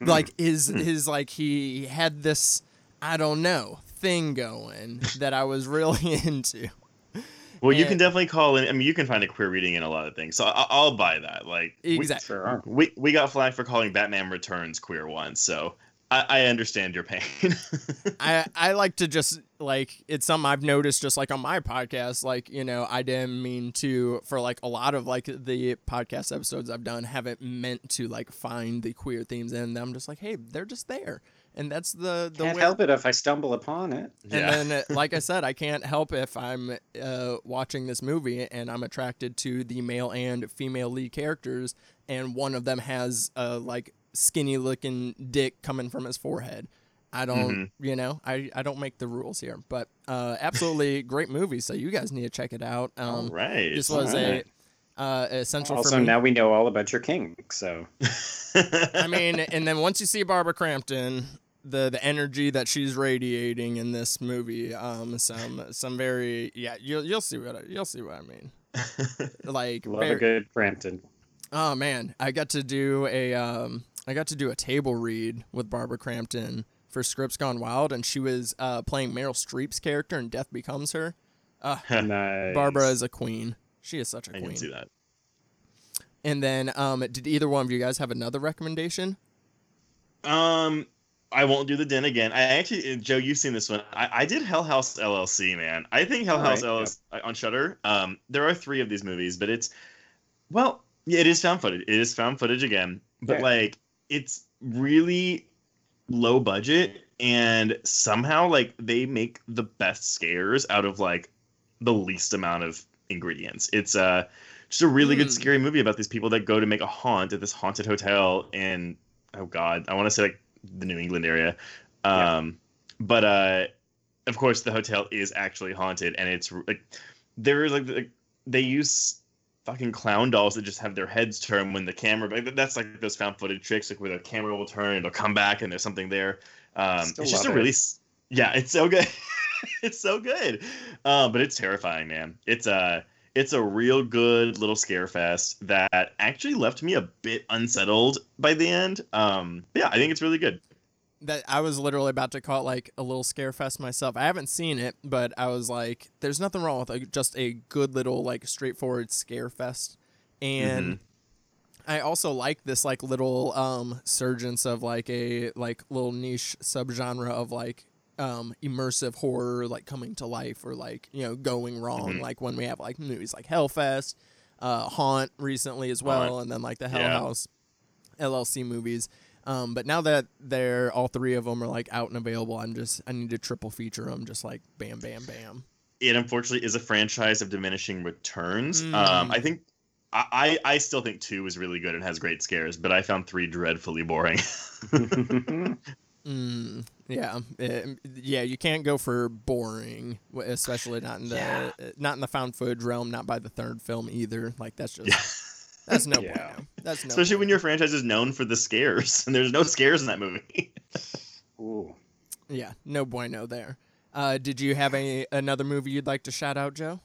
[SPEAKER 3] Mm-hmm.
[SPEAKER 1] like his his mm-hmm. like he had this I don't know thing going that I was really into.
[SPEAKER 2] Well, you can definitely call in. I mean, you can find a queer reading in a lot of things, so I, I'll buy that. Like, we-
[SPEAKER 1] Exactly.
[SPEAKER 3] Sure.
[SPEAKER 2] we, we got flagged for calling Batman Returns queer once, so I, I understand your pain.
[SPEAKER 1] I I like to just like it's something I've noticed just like on my podcast. Like you know I didn't mean to for like a lot of like the podcast episodes I've done haven't meant to like find the queer themes in them. I'm just like hey they're just there, and that's the the
[SPEAKER 3] Can't
[SPEAKER 1] way-
[SPEAKER 3] help it if I stumble upon it.
[SPEAKER 1] And then, uh, like I said, I can't help if I'm uh, watching this movie and I'm attracted to the male and female lead characters, and one of them has a like skinny looking dick coming from his forehead. I don't, you know, I, I don't make the rules here, but uh, absolutely great movie. So you guys need to check it out. Um,
[SPEAKER 2] All right.
[SPEAKER 1] This was
[SPEAKER 3] Alright.
[SPEAKER 1] a uh, essential
[SPEAKER 3] Also,
[SPEAKER 1] for me.
[SPEAKER 3] now we know all about your kink. So
[SPEAKER 1] I mean, and then once you see Barbara Crampton, the the energy that she's radiating in this movie, um, some some very yeah, you'll you'll see what I, you'll see what I mean. Like,
[SPEAKER 3] love
[SPEAKER 1] very-
[SPEAKER 3] a good Crampton.
[SPEAKER 1] oh man, I got to do a um, I got to do a table read with Barbara Crampton for Scripts Gone Wild, and she was uh playing Meryl Streep's character in Death Becomes Her.
[SPEAKER 3] nice.
[SPEAKER 1] Barbara is a queen. She is such a
[SPEAKER 2] I
[SPEAKER 1] queen.
[SPEAKER 2] can see that.
[SPEAKER 1] And then, um, did either one of you guys have another recommendation?
[SPEAKER 2] Um, I won't do the den again. I actually, uh, Joe, you've seen this one. I, I did Hell House LLC, man. I think Hell House
[SPEAKER 3] Alright,
[SPEAKER 2] LLC on Shudder. Um, there are three of these movies, but it's well, yeah, it is found footage. It is found footage again, but
[SPEAKER 3] Yeah.
[SPEAKER 2] like it's really low budget, and somehow like they make the best scares out of like the least amount of ingredients. It's uh just a really
[SPEAKER 1] Hmm.
[SPEAKER 2] good scary movie about these people that go to make a haunt at this haunted hotel in oh god, I want to say like the New England area.
[SPEAKER 3] Yeah.
[SPEAKER 2] Um but uh of course the hotel is actually haunted and it's like there is like, like they use fucking clown dolls that just have their heads turned when the camera. like, That's like those found footage tricks, like where the camera will turn and it'll come back and there's something there. Um, it's just a
[SPEAKER 3] love
[SPEAKER 2] really, yeah, it's so good. it's so good, um, but it's terrifying, man. It's a it's a real good little scare fest that actually left me a bit unsettled by the end. Um, yeah, I think it's really good.
[SPEAKER 1] That I was literally about to call it like a little scare fest myself. I haven't seen it, but I was like, there's nothing wrong with like, just a good little like straightforward scare fest. And I also like this like little um surgence of like a like little niche subgenre of like um immersive horror like coming to life or like you know going wrong
[SPEAKER 2] Mhm.
[SPEAKER 1] like when we have like movies like Hellfest, uh Haunt recently as well
[SPEAKER 2] Haunt.
[SPEAKER 1] and then like the Hell
[SPEAKER 2] Yeah.
[SPEAKER 1] House LLC movies. Um, but now that they're all three of them are like out and available, I'm just I need to triple feature them, just like bam, bam, bam.
[SPEAKER 2] it unfortunately is a franchise of diminishing returns.
[SPEAKER 1] Mm.
[SPEAKER 2] Um, I think I, I I still think two is really good and has great scares, but I found three dreadfully boring.
[SPEAKER 1] Mm, yeah, eh, yeah. You can't go for boring, especially not in the
[SPEAKER 2] Yeah.
[SPEAKER 1] uh, not in the found footage realm. Not by the third film either. Like that's just
[SPEAKER 2] Yeah.
[SPEAKER 1] that's no
[SPEAKER 3] Yeah.
[SPEAKER 1] bueno. That's no.
[SPEAKER 2] Especially when your franchise is known for the scares, and there's no scares in that movie.
[SPEAKER 3] Ooh.
[SPEAKER 1] yeah, no bueno there. Uh, did you have any another movie you'd like to shout out, Joe?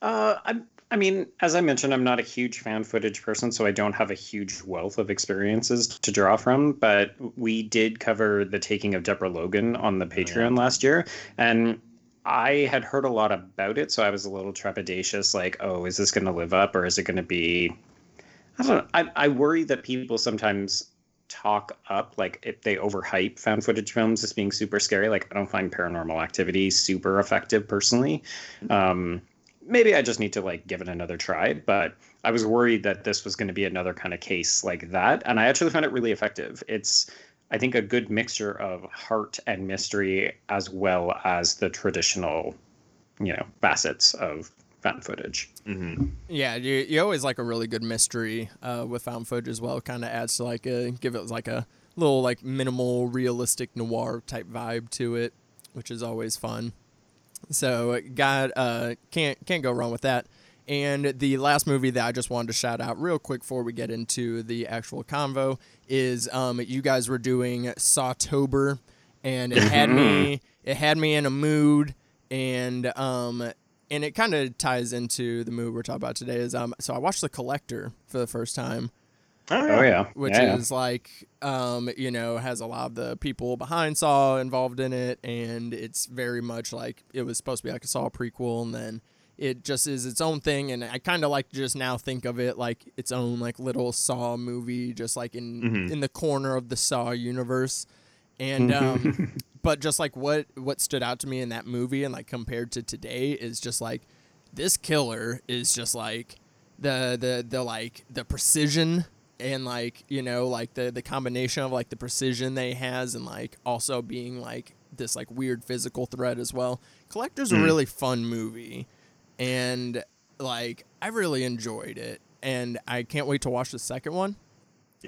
[SPEAKER 3] Uh, I, I mean, as I mentioned, I'm not a huge fan footage person, so I don't have a huge wealth of experiences to draw from. But we did cover the taking of Deborah Logan on the Patreon last year, and I had heard a lot about it, so I was a little trepidatious. Like, oh, is this going to live up, or is it going to be? I don't know. I, I worry that people sometimes talk up like if they overhype found footage films as being super scary. Like, I don't find Paranormal Activity super effective personally. Um, maybe I just need to like give it another try. But I was worried that this was going to be another kind of case like that, and I actually found it really effective. It's I think a good mixture of heart and mystery as well as the traditional, you know, facets of found footage.
[SPEAKER 2] hmm
[SPEAKER 1] Yeah, you, you always like a really good mystery uh, with found footage as well. Kind of adds to like a give it like a little like minimal realistic noir type vibe to it, which is always fun. So got uh can't can't go wrong with that. And the last movie that I just wanted to shout out real quick before we get into the actual convo is um you guys were doing Sawtober and it had me it had me in a mood and um and it kind of ties into the mood we're talking about today is um so I watched The Collector for the first time.
[SPEAKER 2] Oh,
[SPEAKER 3] Oh yeah,
[SPEAKER 1] which
[SPEAKER 3] yeah.
[SPEAKER 1] is like um you know has a lot of the people behind Saw involved in it and it's very much like it was supposed to be like a Saw prequel and then it just is its own thing and I kind of like to just now think of it like its own like little Saw movie just like in
[SPEAKER 2] Mhm.
[SPEAKER 1] in the corner of the Saw universe and um but just like what what stood out to me in that movie and like compared to today is just like this killer is just like the the the like the precision and like you know like the the combination of like the precision they has and like also being like this like weird physical threat as well collector's a
[SPEAKER 2] Mm.
[SPEAKER 1] really fun movie and like i really enjoyed it and i can't wait to watch the second one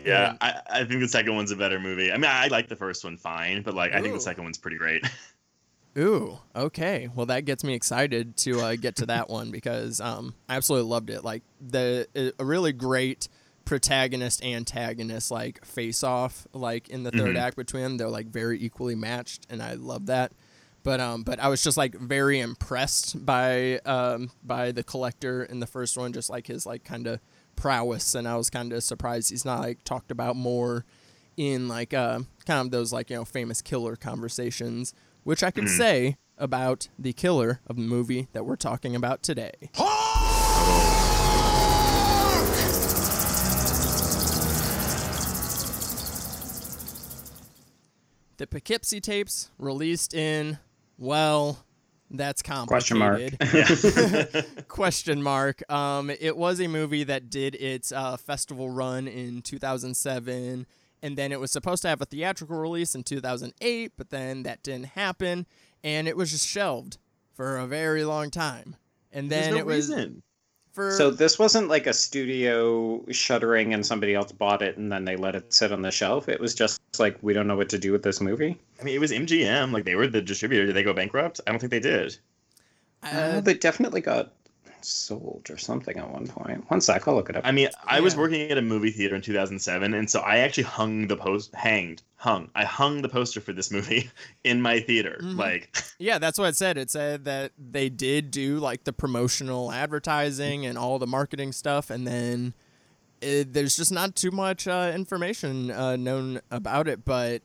[SPEAKER 2] Yeah, I, I think the second one's a better movie. I mean, I like the first one fine, but like I think the second one's pretty great.
[SPEAKER 1] Ooh, okay. Well, that gets me excited to uh, get to that one because um, I absolutely loved it. Like the a really great protagonist antagonist like face off like in the 3rd
[SPEAKER 2] Mhm.
[SPEAKER 1] act between them. They're like very equally matched, and I love that. But um, but I was just like very impressed by um by the collector in the first one, just like his like kind of prowess, and I was kind of surprised he's not like talked about more in like uh, kind of those like you know famous killer conversations, which I could
[SPEAKER 2] Mhm.
[SPEAKER 1] say about the killer of the movie that we're talking about today. The Poughkeepsie tapes released in well, that's complicated.
[SPEAKER 3] Question mark.
[SPEAKER 1] question mark. Um, it was a movie that did its uh, festival run in 2007, and then it was supposed to have a theatrical release in 2008, but then that didn't happen, and it was just shelved for a very long time. And then
[SPEAKER 2] no
[SPEAKER 1] it was
[SPEAKER 2] reason.
[SPEAKER 1] For
[SPEAKER 3] So this wasn't like a studio shuttering and somebody else bought it and then they let it sit on the shelf. It was just like we don't know what to do with this movie.
[SPEAKER 2] I mean, it was MGM. Like they were the distributor. Did they go bankrupt? I don't think they did.
[SPEAKER 1] uh,
[SPEAKER 3] they definitely got sold or something at one point. One sec, I'll look it up.
[SPEAKER 2] I mean, I was working at a movie theater in 2007, and so I actually hung the post, hanged, hung. I hung the poster for this movie in my theater.
[SPEAKER 1] Mhm.
[SPEAKER 2] Like,
[SPEAKER 1] Yeah, that's what it said. It said that they did do like the promotional advertising and all the marketing stuff, and then it, there's just not too much uh, information uh, known about it. But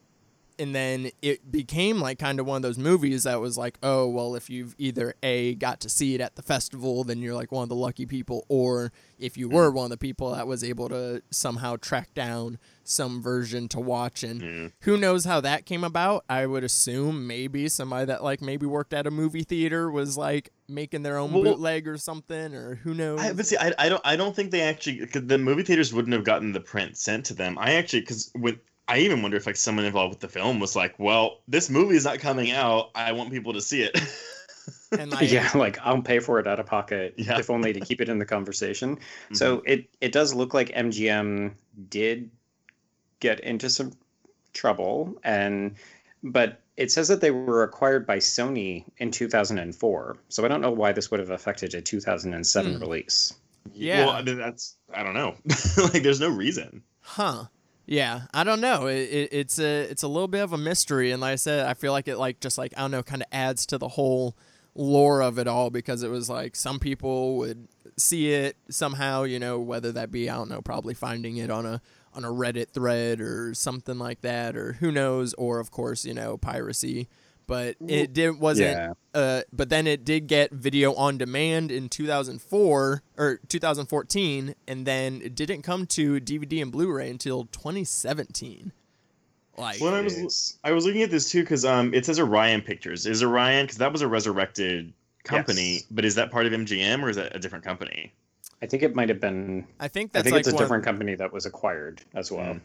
[SPEAKER 1] and then it became like kind of one of those movies that was like, oh well, if you've either a got to see it at the festival, then you're like one of the lucky people, or if you were mm. one of the people that was able to somehow track down some version to watch and
[SPEAKER 2] yeah.
[SPEAKER 1] who knows how that came about i would assume maybe somebody that like maybe worked at a movie theater was like making their own
[SPEAKER 2] Well-
[SPEAKER 1] bootleg or something or who knows
[SPEAKER 2] I, but see, I, I don't I don't think they actually the movie theaters wouldn't have gotten the print sent to them. I actually because with I even wonder if like someone involved with the film was like, well, this movie is not coming out. I want people to see it.
[SPEAKER 1] and like
[SPEAKER 3] yeah, like I'll pay for it out of pocket,
[SPEAKER 2] Yeah.
[SPEAKER 3] if only to keep it in the conversation. So it it does look like MGM did get into some trouble, and but it says that they were acquired by Sony in 2004. So I don't know why this would have affected a 2007
[SPEAKER 1] Hmm.
[SPEAKER 3] release.
[SPEAKER 1] Yeah.
[SPEAKER 2] Well, I mean, that's I don't know. like, there's no reason.
[SPEAKER 1] huh yeah i don't know. It, it, it's a it's a little bit of a mystery and like i said i feel like it like just like i don't know kind of adds to the whole lore of it all because it was like some people would see it somehow you know whether that be i don't know probably finding it on a on a reddit thread or something like that or who knows or of course you know piracy but it did wasn't
[SPEAKER 3] Yeah.
[SPEAKER 1] uh, but then it did get video on demand in 2004 or 2014, and then it didn't come to DVD and Blu-ray until 2017. Like,
[SPEAKER 2] When I was I was looking at this too because um it says Orion Pictures. Is Orion because that was a resurrected company,
[SPEAKER 3] Yes.
[SPEAKER 2] but is that part of MGM or is that a different company?
[SPEAKER 3] I think it might have been.
[SPEAKER 1] I think that's I
[SPEAKER 3] think
[SPEAKER 1] like
[SPEAKER 3] it's a
[SPEAKER 1] one-
[SPEAKER 3] different company that was acquired as well.
[SPEAKER 2] Mm.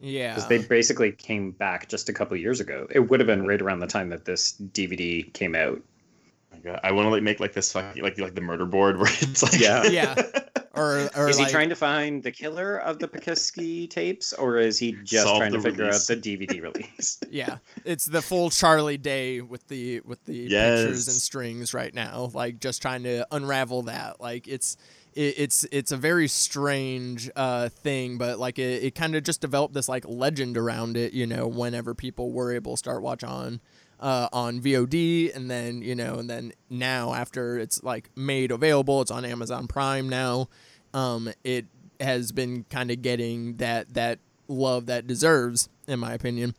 [SPEAKER 1] Yeah,
[SPEAKER 3] because they basically came back just a couple years ago. It would have been right around the time that this DVD came out.
[SPEAKER 2] Oh my God, I want to like make like this fucking like like the murder board where it's like
[SPEAKER 3] Yeah.
[SPEAKER 1] yeah, or or
[SPEAKER 3] is
[SPEAKER 1] like,
[SPEAKER 3] he trying to find the killer of the Poughkeepsie tapes, or is he just
[SPEAKER 2] Solve
[SPEAKER 3] trying to figure
[SPEAKER 2] release.
[SPEAKER 3] out the DVD release?
[SPEAKER 1] Yeah, it's the full Charlie Day with the with the pictures and strings right now. Like just trying to unravel that. Like it's it, it's it's a very strange uh, thing, but like it, it kind of just developed this like legend around it. You know, whenever people were able to start watch on. Uh, on VOD and then you know and then now after it's like made available it's on Amazon Prime now um, it has been kind of getting that that love that deserves in my opinion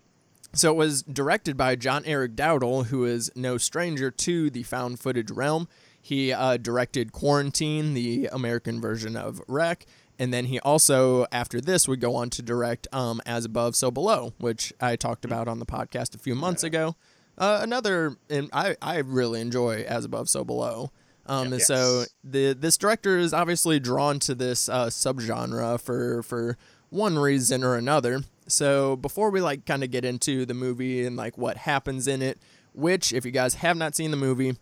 [SPEAKER 1] so it was directed by John Erick Dowdle, who is no stranger to the found footage realm. He uh, directed Quarantine, the American version of REC, and then he also, after this, would go on to direct um, As Above, So Below, which I talked about on the podcast a few months ago. Uh, another, and I, I really enjoy As Above, So Below. Um, and so the this director is obviously drawn to this uh, subgenre for for one reason or another. So before we like kind of get into the movie and like what happens in it, which if you guys have not seen the movie,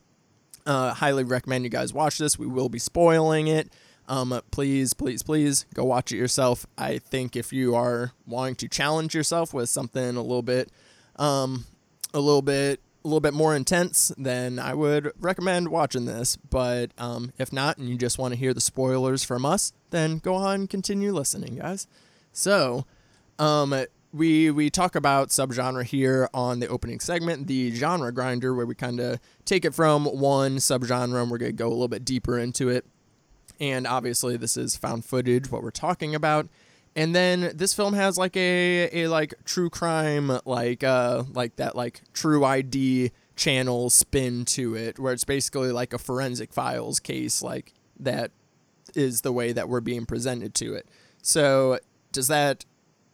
[SPEAKER 1] uh, highly recommend you guys watch this. We will be spoiling it. Um, please, please, please go watch it yourself. I think if you are wanting to challenge yourself with something a little bit, um, a little bit, a little bit more intense, then I would recommend watching this. But um, if not, and you just want to hear the spoilers from us, then go on and continue listening, guys. So, um, we we talk about subgenre here on the opening segment, the genre grinder, where we kind of take it from one subgenre and we're gonna go a little bit deeper into it. And obviously, this is found footage, what we're talking about. And then this film has like a, a like true crime like uh like that like true ID channel spin to it where it's basically like a forensic files case like that is the way that we're being presented to it. So does that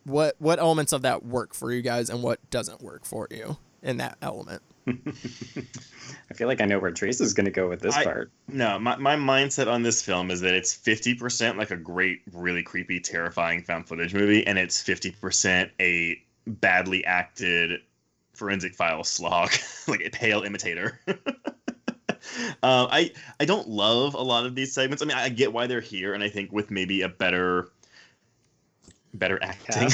[SPEAKER 1] what what elements of that work for you guys and what doesn't work for you in that element?
[SPEAKER 3] I feel like I know where Trace is going to go with this
[SPEAKER 2] I-
[SPEAKER 3] part.
[SPEAKER 2] No, my, my mindset on this film is that it's 50% like a great, really creepy, terrifying found footage movie, and it's 50% a badly acted forensic file slog, like a pale imitator. um, I I don't love a lot of these segments. I mean, I get why they're here, and I think with maybe a better better acting,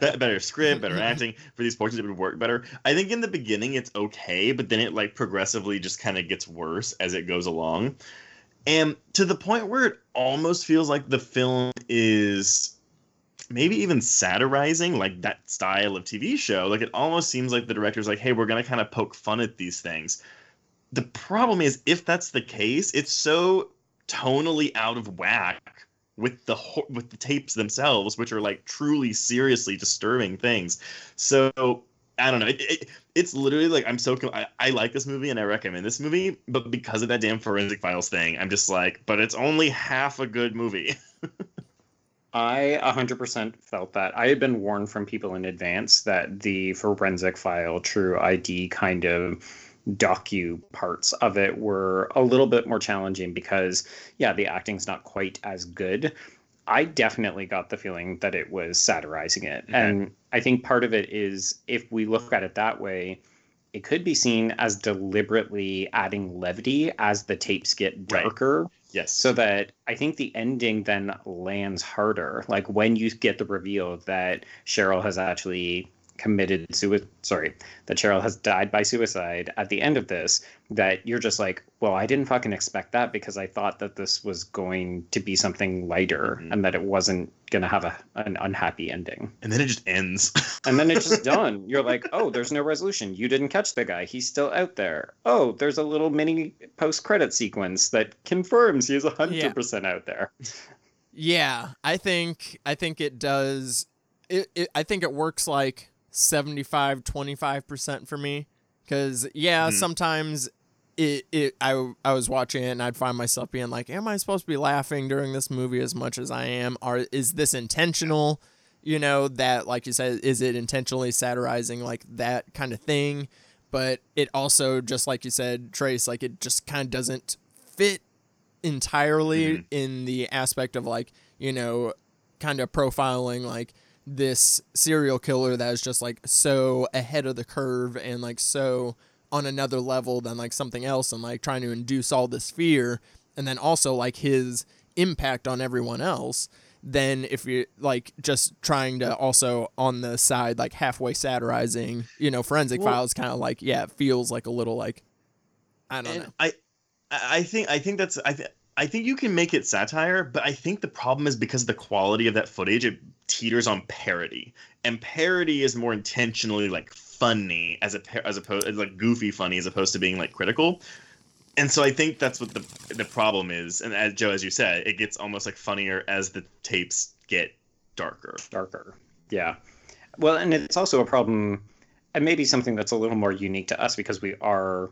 [SPEAKER 2] better script, better acting for these portions, it would work better. I think in the beginning it's okay, but then it like progressively just kind of gets worse as it goes along. and to the point where it almost feels like the film is maybe even satirizing like that style of TV show. Like it almost seems like the director's like, hey, we're gonna kind of poke fun at these things. The problem is, if that's the case, it's so tonally out of whack with the with the tapes themselves, which are like truly seriously disturbing things. So I don't know. It, it, it's literally like I'm so I, I like this movie and I recommend this movie, but because of that damn forensic files thing, I'm just like, but it's only half a good movie.
[SPEAKER 3] I 100% felt that. I had been warned from people in advance that the forensic file, true ID kind of docu parts of it were a little bit more challenging because, yeah, the acting's not quite as good. I definitely got the feeling that it was satirizing it.
[SPEAKER 2] Okay.
[SPEAKER 3] And I think part of it is if we look at it that way, it could be seen as deliberately adding levity as the tapes get
[SPEAKER 2] Right.
[SPEAKER 3] darker
[SPEAKER 2] yes.
[SPEAKER 3] so that I think the ending then lands harder. Like when you get the reveal that Cheryl has actually committed suicide, sorry, that Cheryl has died by suicide at the end of this, that you're just like, well, I didn't fucking expect that because I thought that this was going to be something lighter
[SPEAKER 2] Mhm.
[SPEAKER 3] and that it wasn't going to have a, an unhappy ending.
[SPEAKER 2] and then it just ends.
[SPEAKER 3] And then it's just done. You're like, oh, there's no resolution. You didn't catch the guy. He's still out there. Oh, there's a little mini post credit sequence that confirms he's 100% out there.
[SPEAKER 1] Yeah, I think I think it does. It, it I think it works like 75 25% for me cuz yeah,
[SPEAKER 2] Mhm.
[SPEAKER 1] sometimes it, it I I was watching it and I'd find myself being like, am I supposed to be laughing during this movie as much as I am? Or is this intentional? You know, that like you said, is it intentionally satirizing like that kind of thing? But it also just like you said, Trace, like it just kind of doesn't fit entirely
[SPEAKER 2] Mhm.
[SPEAKER 1] in the aspect of like you know kind of profiling like this serial killer that is just like so ahead of the curve and like so on another level than like something else and like trying to induce all this fear and then also like his impact on everyone else then if you're like just trying to also on the side like halfway satirizing you know forensic
[SPEAKER 2] Well-
[SPEAKER 1] files kind of like yeah it feels like a little like i don't know.
[SPEAKER 2] I, I think I think that's I th- I think you can make it satire, but I think the problem is because of the quality of that footage, it teeters on parody, and parody is more intentionally like funny as a as opposed like goofy funny as opposed to being like critical. And so I think that's what the the problem is. And as Joe, as you said, it gets almost like funnier as the tapes get darker.
[SPEAKER 3] darker. Yeah. Well, and it's also a problem, and maybe something that's a little more unique to us because we are,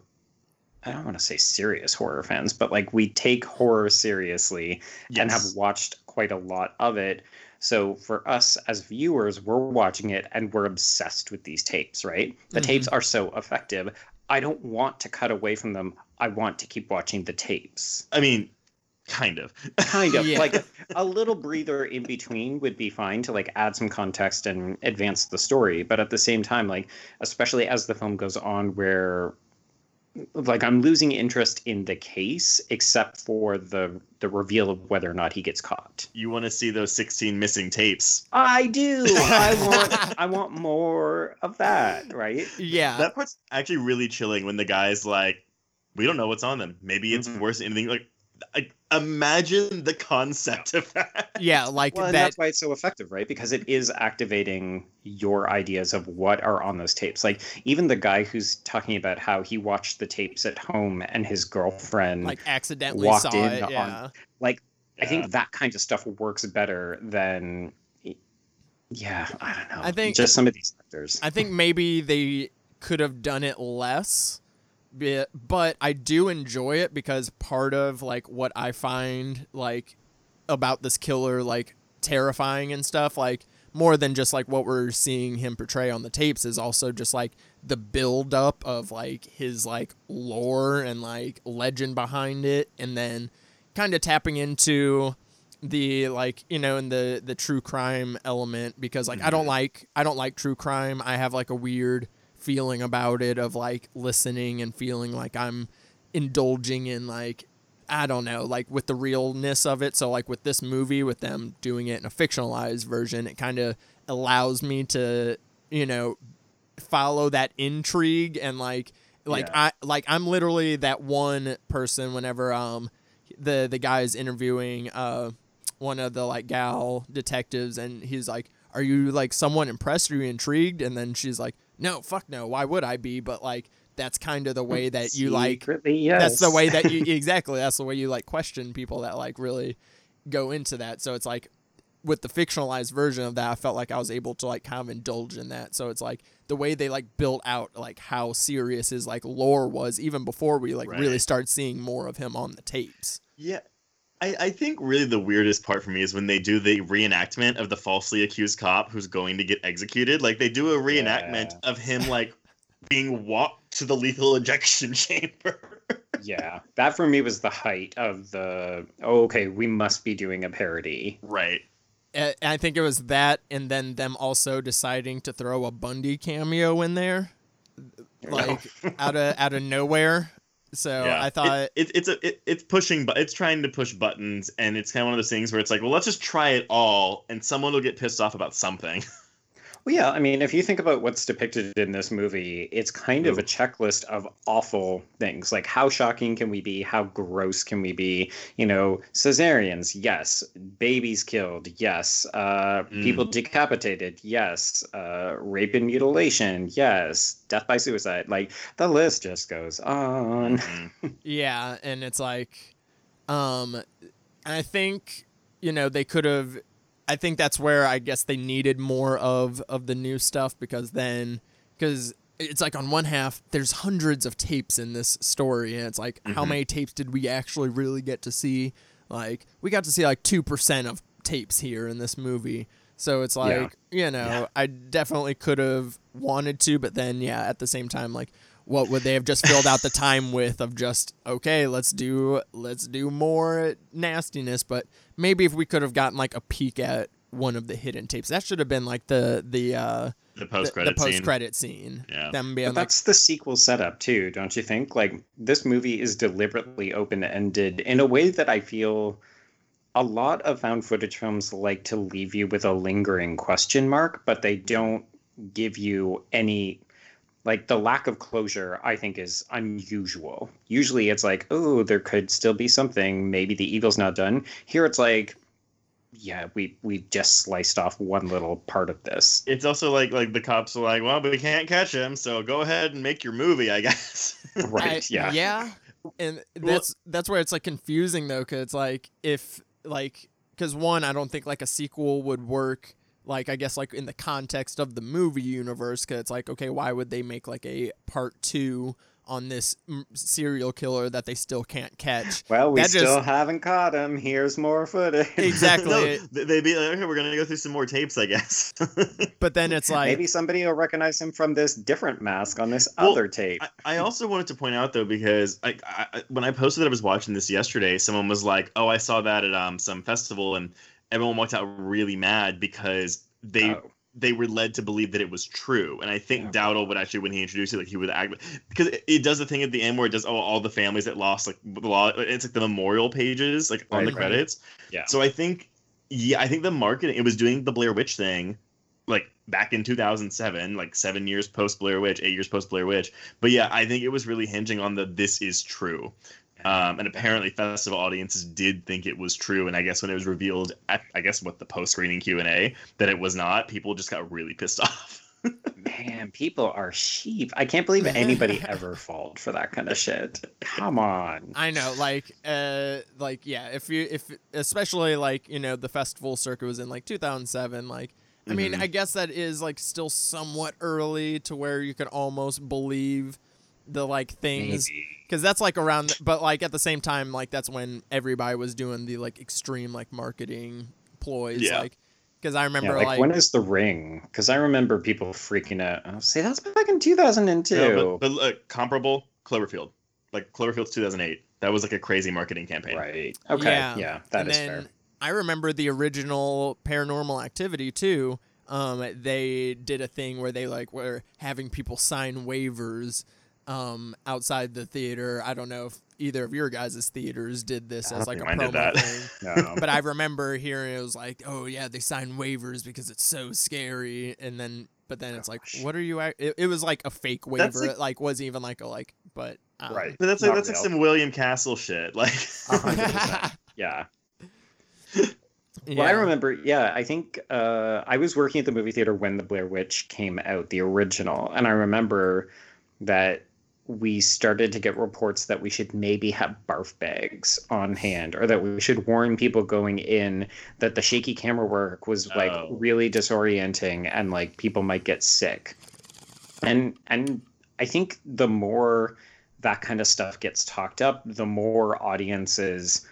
[SPEAKER 3] I don't want to say serious horror fans, but like we take horror seriously and have watched quite a lot of it. So for us as viewers, we're watching it and we're obsessed with these tapes, right? The
[SPEAKER 1] Mhm.
[SPEAKER 3] tapes are so effective. I don't want to cut away from them. I want to keep watching the tapes.
[SPEAKER 2] I mean, kind of.
[SPEAKER 3] Kind of
[SPEAKER 1] Yeah.
[SPEAKER 3] like a little breather in between would be fine to like add some context and advance the story. But at the same time, like especially as the film goes on, where like I'm losing interest in the case, except for the the reveal of whether or not he gets caught.
[SPEAKER 2] You want to see those 16 missing tapes.
[SPEAKER 3] I do. I want. I want more of that. Right.
[SPEAKER 1] yeah
[SPEAKER 2] that part's actually really chilling when the guy's like, "We don't know what's on them. Maybe it's
[SPEAKER 3] Mhm.
[SPEAKER 2] worse than anything." Like, I, imagine the concept of that.
[SPEAKER 1] yeah like
[SPEAKER 3] Well, and
[SPEAKER 1] that
[SPEAKER 3] that's why it's so effective, right? Because it is activating your ideas of what are on those tapes. Like even the guy who's talking about how he watched the tapes at home and his girlfriend
[SPEAKER 1] like accidentally
[SPEAKER 3] walked
[SPEAKER 1] saw
[SPEAKER 3] in
[SPEAKER 1] it
[SPEAKER 3] on-
[SPEAKER 1] yeah
[SPEAKER 3] like I think that kind of stuff works better than yeah, I don't know.
[SPEAKER 1] I think-
[SPEAKER 3] just some of these actors.
[SPEAKER 1] I think maybe they could have done it less, but, but I do enjoy it because part of like what I find like about this killer like terrifying and stuff like more than just like what we're seeing him portray on the tapes is also just like the build up of like his like lore and like legend behind it and then kind of tapping into the like you know in the the true crime element because like I don't
[SPEAKER 2] Mhm.
[SPEAKER 1] like I don't like true crime. I have like a weird feeling about it of like listening and feeling like I'm indulging in like I don't know, like with the realness of it. So like with this movie with them doing it in a fictionalized version, it kind of allows me to, you know, follow that intrigue and like like
[SPEAKER 2] Yeah.
[SPEAKER 1] I like I'm literally that one person whenever um the the guy is interviewing uh one of the like gal detectives and he's like are you like somewhat impressed are you intrigued and then she's like no fuck no. Why would i be? But like that's kind of the way that you like
[SPEAKER 3] Secretly, yes.
[SPEAKER 1] that's the way that you exactly that's the way you like question people that like really go into that. So it's like with the fictionalized version of that i felt like i was able to like kind of indulge in that. So it's like the way they like built out like how serious his like lore was even before we like really start seeing more of him on the tapes.
[SPEAKER 2] Yeah. I, I think really the weirdest part for me is when they do the reenactment of the falsely accused cop who's going to get executed. Like they do a reenactment
[SPEAKER 3] Yeah.
[SPEAKER 2] of him like being walked to the lethal injection chamber.
[SPEAKER 3] yeah, that for me was the height of the. Oh, okay, we must be doing a parody.
[SPEAKER 2] right.
[SPEAKER 1] I think it was that, and then them also deciding to throw a Bundy cameo in there, like out of out of nowhere. So
[SPEAKER 2] yeah.
[SPEAKER 1] I thought,
[SPEAKER 2] it, it, it's a it, it's pushing but it's trying to push buttons and it's kind of one of those things where it's like well let's just try it all and someone will get pissed off about something.
[SPEAKER 3] Well, yeah, I mean, if you think about what's depicted in this movie, it's kind of a checklist of awful things. Like, how shocking can we be? How gross can we be? You know, cesareans, yes. Babies killed, yes. Uh, People decapitated, yes. Uh, rape and mutilation, yes. Death by suicide. Like, the list just goes on.
[SPEAKER 2] Mm.
[SPEAKER 1] yeah, and it's like, um, and I think you know they could have. I think that's where I guess they needed more of of the new stuff because then because it's like on one half there's hundreds of tapes in this story and it's like how
[SPEAKER 2] Mhm.
[SPEAKER 1] many tapes did we actually really get to see like we got to see like 2% of tapes here in this movie so it's like you know
[SPEAKER 2] Yeah.
[SPEAKER 1] i definitely could have wanted to but then yeah at the same time like what would they have just filled out the time with of just okay let's do let's do more nastiness but maybe if we could have gotten like a peek at one of the hidden tapes that should have been like the the uh
[SPEAKER 2] The
[SPEAKER 1] the,
[SPEAKER 2] post
[SPEAKER 1] the
[SPEAKER 2] credit scene.
[SPEAKER 1] post-credit scene
[SPEAKER 2] Yeah.
[SPEAKER 1] them being
[SPEAKER 3] But
[SPEAKER 1] like
[SPEAKER 3] that's the sequel setup too, don't you think? Like this movie is deliberately open-ended in a way that I feel a lot of found footage films like to leave you with a lingering question mark, but they don't give you any like the lack of closure I think is unusual. Usually it's like, oh, there could still be something, maybe the evil's not done. Here it's like yeah, we we just sliced off one little part of this.
[SPEAKER 2] It's also like like the cops are like, well, but we can't catch him, so go ahead and make your movie, I guess.
[SPEAKER 3] Right,
[SPEAKER 1] I-
[SPEAKER 3] yeah.
[SPEAKER 1] yeah and that's that's where it's like confusing though because it's like if like because one i don't think like a sequel would work like i guess like in the context of the movie universe because it's like okay why would they make like a part two on this mm, serial killer that they still can't catch
[SPEAKER 3] Well, we
[SPEAKER 1] That
[SPEAKER 3] still
[SPEAKER 1] just-
[SPEAKER 3] haven't caught him. Here's more footage.
[SPEAKER 1] Exactly.
[SPEAKER 2] no, they'd be like, okay, we're gonna go through some more tapes, I guess.
[SPEAKER 1] but then it's like
[SPEAKER 3] Maybe somebody will recognize him from this different mask on this
[SPEAKER 2] Well,
[SPEAKER 3] other tape.
[SPEAKER 2] I, I also wanted to point out though because I, I when I posted that I was watching this yesterday, someone was like, "Oh, I saw that at um some festival," and everyone walked out really mad because they
[SPEAKER 3] Oh.
[SPEAKER 2] they were led to believe that it was true. And I think
[SPEAKER 3] Oh,
[SPEAKER 2] Dowdle would actually, when he introduced it, like he would act because it, it does the thing at the end where it does oh, all the families that lost like the law. It's like the memorial pages like on
[SPEAKER 3] Right,
[SPEAKER 2] the
[SPEAKER 3] right.
[SPEAKER 2] credits.
[SPEAKER 3] Yeah.
[SPEAKER 2] So I think yeah, I think the marketing it was doing the Blair Witch thing like back in 2007, like seven years post Blair Witch, eight years post Blair Witch. But yeah, I think it was really hinging on the this is true. Um, and apparently, festival audiences did think it was true. And I guess when it was revealed, at, I guess what the post screening Q and A, that it was not, people just got really pissed off.
[SPEAKER 3] Man, people are sheep. I can't believe anybody ever falled for that kind of shit. Come on.
[SPEAKER 1] I know, like, uh, like, yeah, if you, if, especially like, you know, the festival circuit was in like 2007, like, I mean,
[SPEAKER 2] Mhm.
[SPEAKER 1] I guess that is like still somewhat early to where you could almost believe the like things, because that's like around, but like at the same time, like that's when everybody was doing the like extreme like marketing ploys,
[SPEAKER 2] Yeah.
[SPEAKER 1] like, because I
[SPEAKER 3] Yeah,
[SPEAKER 1] remember
[SPEAKER 3] like,
[SPEAKER 1] like,
[SPEAKER 3] when is the ring? Because I remember people freaking out. Oh, see, that's back in 2002.
[SPEAKER 2] No, but, but look, comparable Cloverfield, like Cloverfield's 2008. That was like a crazy marketing campaign.
[SPEAKER 3] right. Okay.
[SPEAKER 1] Yeah,
[SPEAKER 3] Yeah, that
[SPEAKER 1] and
[SPEAKER 3] is
[SPEAKER 1] then
[SPEAKER 3] fair.
[SPEAKER 1] I remember the original Paranormal Activity too. Um, they did a thing where they like were having people sign waivers um, outside the theater. I don't know if either of your guys' theaters did this
[SPEAKER 2] I
[SPEAKER 1] as like a promo thing.
[SPEAKER 3] No.
[SPEAKER 1] But I remember hearing it was like, oh yeah, they sign waivers because it's so scary, and then but then it's like, what are you? ac- It, it was like a fake waiver.
[SPEAKER 2] like-
[SPEAKER 1] it like wasn't even like a like, but Um,
[SPEAKER 3] Right.
[SPEAKER 2] But that's like
[SPEAKER 3] Not
[SPEAKER 2] that's like some William Castle shit. Like,
[SPEAKER 3] A hundred percent. yeah.
[SPEAKER 1] yeah.
[SPEAKER 3] Well, I remember, yeah, I think uh, I was working at the movie theater when the Blair Witch came out, the original, and I remember that we started to get reports that we should maybe have barf bags on hand, or that we should warn people going in that the shaky camera work was like
[SPEAKER 2] Oh.
[SPEAKER 3] really disorienting and like people might get sick. And and I think the more that kind of stuff gets talked up, the more audiences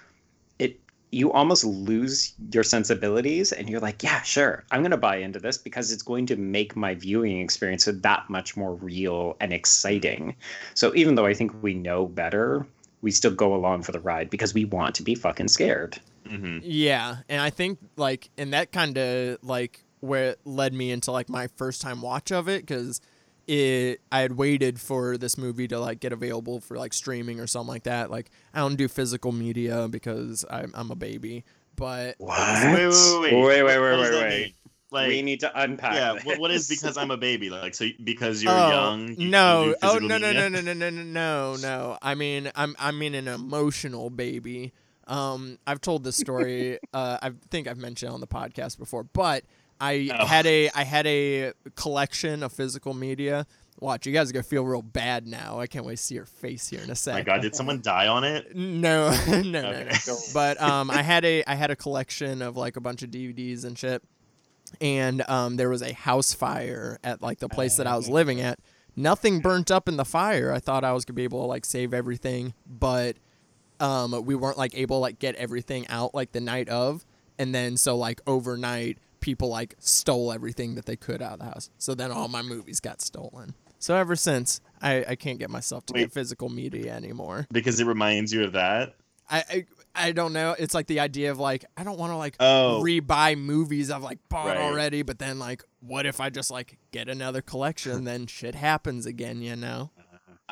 [SPEAKER 3] you almost lose your sensibilities and you're like, yeah, sure, I'm going to buy into this because it's going to make my viewing experience that much more real and exciting. So even though I think we know better, we still go along for the ride because we want to be fucking scared.
[SPEAKER 2] hmm
[SPEAKER 1] Yeah, and I think like, and that kind of like where it led me into like my first time watch of it because it I had waited for this movie to like get available for like streaming or something like that. Like I don't do physical media because I'm I'm a baby, but
[SPEAKER 3] What?
[SPEAKER 2] Wait, wait, wait, wait.
[SPEAKER 3] Wait, wait, wait, wait, wait.
[SPEAKER 2] Like,
[SPEAKER 3] we need to unpack.
[SPEAKER 2] yeah. What, what is because I'm a baby? Like, so because you're
[SPEAKER 1] oh,
[SPEAKER 2] young. you
[SPEAKER 1] no, oh no, no,
[SPEAKER 2] media?
[SPEAKER 1] no, no, no, no, no, no, no. I mean, I'm I mean an emotional baby. Um, I've told this story. uh, I think I've mentioned it on the podcast before, but I
[SPEAKER 2] Oh.
[SPEAKER 1] had a I had a collection of physical media. Watch, you guys are gonna feel real bad now. I can't wait to see your face here in a
[SPEAKER 2] Oh
[SPEAKER 1] sec.
[SPEAKER 2] my God, did someone die on it?
[SPEAKER 1] No, no, no,
[SPEAKER 2] Okay.
[SPEAKER 1] no. But um, I had a I had a collection of like a bunch of DVDs and shit, and um, there was a house fire at like the place that I was living at. Nothing burnt up in the fire. I thought I was gonna be able to like save everything, but um, we weren't like able to like get everything out like the night of, and then so like overnight people like stole everything that they could out of the house. So then all my movies got stolen. So ever since I, I can't get myself to
[SPEAKER 2] Wait.
[SPEAKER 1] get physical media anymore.
[SPEAKER 2] Because it reminds you of that.
[SPEAKER 1] I, I I don't know. It's like the idea of like I don't want to like
[SPEAKER 2] Oh.
[SPEAKER 1] rebuy movies I've like bought
[SPEAKER 2] Right.
[SPEAKER 1] already, but then like what if I just like get another collection? And then shit happens again, you know.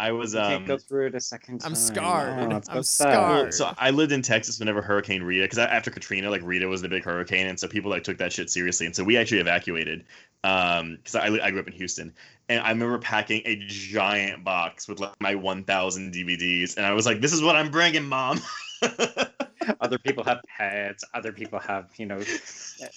[SPEAKER 2] I was
[SPEAKER 3] You
[SPEAKER 2] um.
[SPEAKER 3] can't go through it a second time.
[SPEAKER 1] I'm scarred.
[SPEAKER 3] Oh, so
[SPEAKER 1] I'm
[SPEAKER 3] sad.
[SPEAKER 1] scarred.
[SPEAKER 2] So I lived in Texas whenever Hurricane Rita, because after Katrina, like Rita was the big hurricane, and so people like took that shit seriously, and so we actually evacuated. Um, because I I grew up in Houston, and I remember packing a giant box with like my 1,000 DVDs, and I was like, "This is what I'm bringing, mom."
[SPEAKER 3] Other people have pets. Other people have, you know,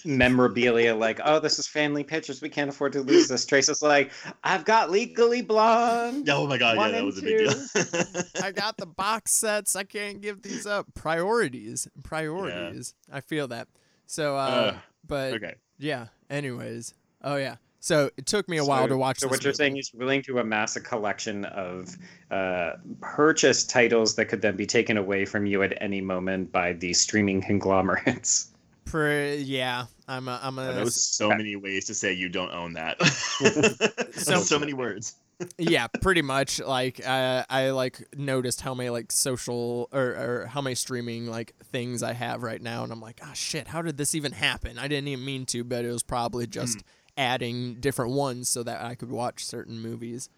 [SPEAKER 3] memorabilia like, oh, this is family pictures. We can't afford to lose this. Trace is like, I've got Legally Blonde.
[SPEAKER 2] oh my god, yeah, that
[SPEAKER 3] and
[SPEAKER 2] was a big deal.
[SPEAKER 1] I got the box sets. I can't give these up. Priorities, priorities. I feel that. So, uh,
[SPEAKER 2] Uh,
[SPEAKER 1] but
[SPEAKER 2] okay.
[SPEAKER 1] yeah. Anyways, oh yeah. So it took me a while
[SPEAKER 3] So-
[SPEAKER 1] to watch. This.
[SPEAKER 3] So
[SPEAKER 1] this
[SPEAKER 3] what you're
[SPEAKER 1] movie.
[SPEAKER 3] saying is willing to amass a collection of uh, purchased titles that could then be taken away from you at any moment by the streaming conglomerates.
[SPEAKER 1] Pre- yeah, I'm a, I'm
[SPEAKER 2] I
[SPEAKER 1] a
[SPEAKER 2] know so many ways to say you don't own that.
[SPEAKER 1] So-
[SPEAKER 2] so, many words.
[SPEAKER 1] yeah, pretty much. Like I, I like noticed how many like social or, or how many streaming like things I have right now, and I'm like, ah, shit, how did this even happen? I didn't even mean to, but it was probably just
[SPEAKER 2] Hmm.
[SPEAKER 1] Adding different ones so that I could watch certain movies.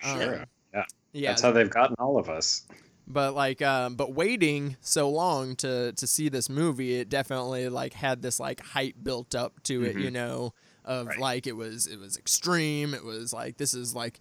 [SPEAKER 3] Sure.
[SPEAKER 1] Um,
[SPEAKER 3] Yeah.
[SPEAKER 1] yeah.
[SPEAKER 3] That's how they've gotten all of us.
[SPEAKER 1] but like, um, but waiting so long to to see this movie, it definitely like had this like hype built up to it,
[SPEAKER 2] Mhm.
[SPEAKER 1] you know, of
[SPEAKER 3] Right.
[SPEAKER 1] like it was it was extreme. It was like this is like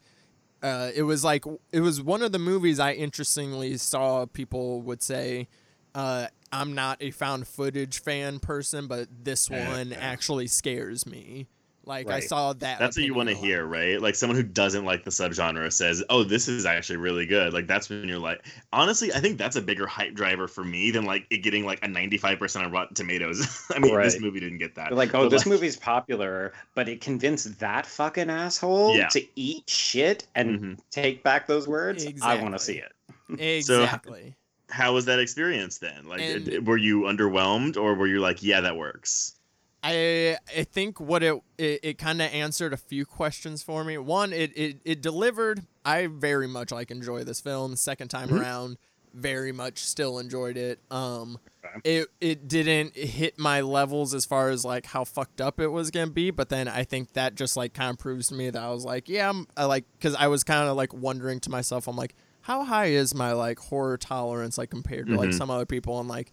[SPEAKER 1] uh, it was like it was one of the movies I interestingly saw people would say uh, I'm not a found footage fan person, but this one actually scares me. Like I saw that.
[SPEAKER 2] That's what you want to
[SPEAKER 1] opinion a lot.
[SPEAKER 2] hear, right? Like someone who doesn't like the subgenre says, "Oh, this is actually really good." Like that's when you're like, honestly, I think that's a bigger hype driver for me than like it getting like a 95% on Rotten Tomatoes. I mean, this movie didn't get that.
[SPEAKER 3] They're like, oh,
[SPEAKER 2] But,
[SPEAKER 3] this movie's popular, but it convinced that fucking asshole
[SPEAKER 2] Yeah.
[SPEAKER 3] to eat shit and
[SPEAKER 2] Mhm.
[SPEAKER 3] take back those words. Exactly. I want to see it.
[SPEAKER 2] So-
[SPEAKER 1] Exactly.
[SPEAKER 2] How was that experience then? Like,
[SPEAKER 1] And-
[SPEAKER 2] were you underwhelmed or were you like, "Yeah, that works"?
[SPEAKER 1] I I think what it it, it kind of answered a few questions for me. One, it, it it delivered. I very much like enjoy this film. Second time
[SPEAKER 2] Mhm.
[SPEAKER 1] around, very much still enjoyed it. Um,
[SPEAKER 3] Okay.
[SPEAKER 1] it it didn't hit my levels as far as like how fucked up it was gonna be. But then I think that just like kind of proves to me that I was like, yeah, I'm I like because I was kind of like wondering to myself, I'm like, how high is my like horror tolerance like compared to like
[SPEAKER 2] Mhm.
[SPEAKER 1] some other people and like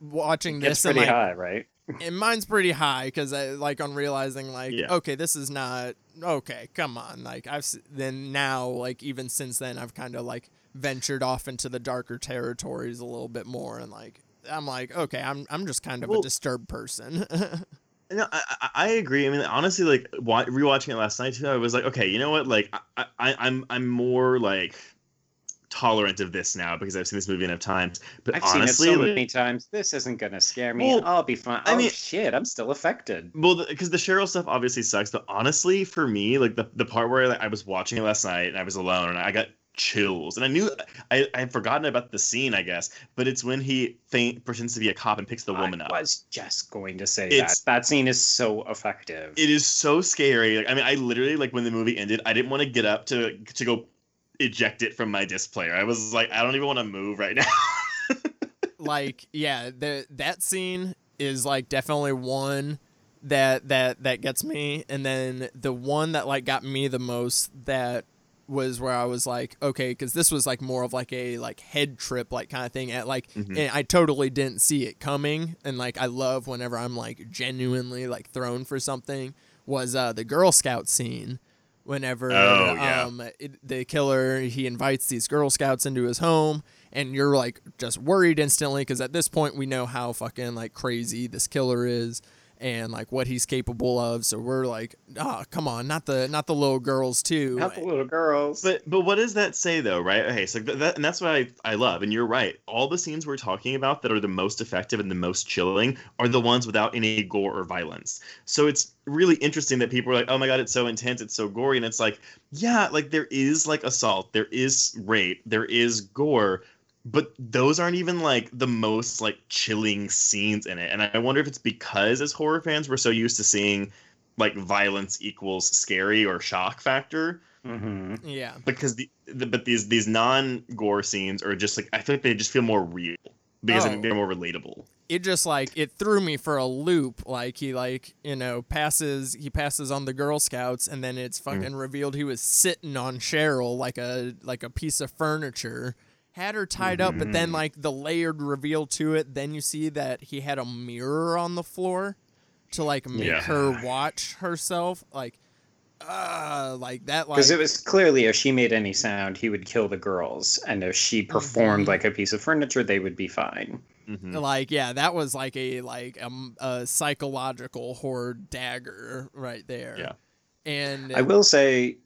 [SPEAKER 1] watching
[SPEAKER 3] It's
[SPEAKER 1] this and
[SPEAKER 3] pretty
[SPEAKER 1] like
[SPEAKER 3] high, right?
[SPEAKER 1] And mine's pretty high because I like on realizing like
[SPEAKER 2] Yeah.
[SPEAKER 1] okay this is not okay come on like I've then now like even since then I've kind of like ventured off into the darker territories a little bit more and like I'm like, okay, I'm I'm just kind of
[SPEAKER 2] Well-
[SPEAKER 1] a disturbed person.
[SPEAKER 2] No, I, I- agree. I mean, honestly, like wa- rewatching it last night too, I was like, okay, you know what? Like, I, I, I'm I'm more like tolerant of this now because I've seen this movie enough times. But
[SPEAKER 3] I've
[SPEAKER 2] honestly,
[SPEAKER 3] seen it so many times. This isn't gonna scare me.
[SPEAKER 2] Well,
[SPEAKER 3] I'll be fine.
[SPEAKER 2] I
[SPEAKER 3] oh
[SPEAKER 2] mean-
[SPEAKER 3] shit, I'm still affected.
[SPEAKER 2] Well, because the, Cheryl stuff obviously sucks, but honestly, for me, like the, the part where like, I was watching it last night and I was alone and I got chills, and I knew I I had forgotten about the scene, I guess, but it's when he feint pretends to be a cop and picks the woman
[SPEAKER 3] I
[SPEAKER 2] up.
[SPEAKER 3] I was just going to say
[SPEAKER 2] It's-
[SPEAKER 3] that. That scene is so effective.
[SPEAKER 2] It is so scary. Like I mean, I literally like when the movie ended, I didn't want to get up to to go eject it from my disc player. I was like, I don't even want to move right now.
[SPEAKER 1] like yeah the that scene is like definitely one that that that gets me and then the one that like got me the most that was where I was like okay cuz this was like more of like a like head trip like kind of thing at like
[SPEAKER 2] Mhm.
[SPEAKER 1] and I totally didn't see it coming and like I love whenever I'm like genuinely like thrown for something was uh the girl scout scene whenever
[SPEAKER 2] Oh, yeah.
[SPEAKER 1] um it, the killer he invites these girl scouts into his home and you're like just worried instantly because at this point we know how fucking like crazy this killer is and like what he's capable of so we're like ah come on not the not the little girls too
[SPEAKER 3] Not the little girls.
[SPEAKER 2] But but what does that say though, right? Okay, so that and that's what I I love. And you're right. All the scenes we're talking about that are the most effective and the most chilling are the ones without any gore or violence. So it's really interesting that people are like, "Oh my god, it's so intense, it's so gory." And it's like, yeah, like there is like assault, there is rape, there is gore, but those aren't even like the most like chilling scenes in it. And I wonder if it's because as horror fans we're so used to seeing like violence equals scary or shock factor
[SPEAKER 3] hmm
[SPEAKER 1] yeah
[SPEAKER 2] because the, the but these these non gore scenes are just like I feel like they just feel more real because
[SPEAKER 1] Oh.
[SPEAKER 2] they're more relatable.
[SPEAKER 1] it just like it threw me for a loop like he like you know passes he passes on the girl scouts and then it's fucking revealed he was sitting on cheryl like a like a piece of furniture had her tied up but then
[SPEAKER 2] Mhm.
[SPEAKER 1] like the layered reveal to it then you see that he had a mirror on the floor to like make
[SPEAKER 2] Yeah.
[SPEAKER 1] her watch herself like uh like that like
[SPEAKER 3] Because it was clearly if she made any sound, he would kill the girls, and if she performed
[SPEAKER 1] Mhm.
[SPEAKER 3] like a piece of furniture, they would be fine.
[SPEAKER 2] Mhm.
[SPEAKER 1] like yeah that was like a like um, a psychological horror dagger right there
[SPEAKER 2] Yeah.
[SPEAKER 1] and
[SPEAKER 3] I will say,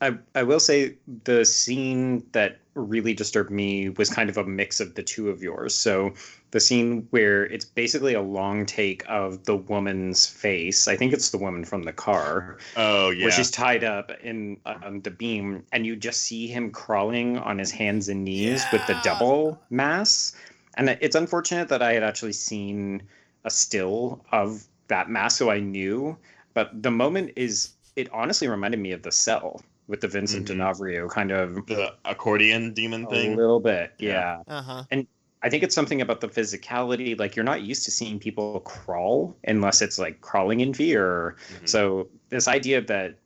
[SPEAKER 3] I I will say the scene that really disturbed me was kind of a mix of the two of yours. So the scene where it's basically a long take of the woman's face. I think it's the woman from the car
[SPEAKER 2] Oh yeah.
[SPEAKER 3] where she's tied up in on the beam, and you just see him crawling on his hands and knees with the double mass. And it's unfortunate that I had actually seen a still of that mass, so I knew. But the moment is, it honestly reminded me of the cell with the Vincent
[SPEAKER 2] Mhm.
[SPEAKER 3] D'Onofrio kind of
[SPEAKER 2] the accordion demon thing.
[SPEAKER 3] a little bit,
[SPEAKER 2] Yeah.
[SPEAKER 3] yeah.
[SPEAKER 1] uh-huh And
[SPEAKER 3] I think it's something about the physicality. Like you're not used to seeing people crawl unless it's like crawling in fear.
[SPEAKER 2] Mhm.
[SPEAKER 3] So this idea that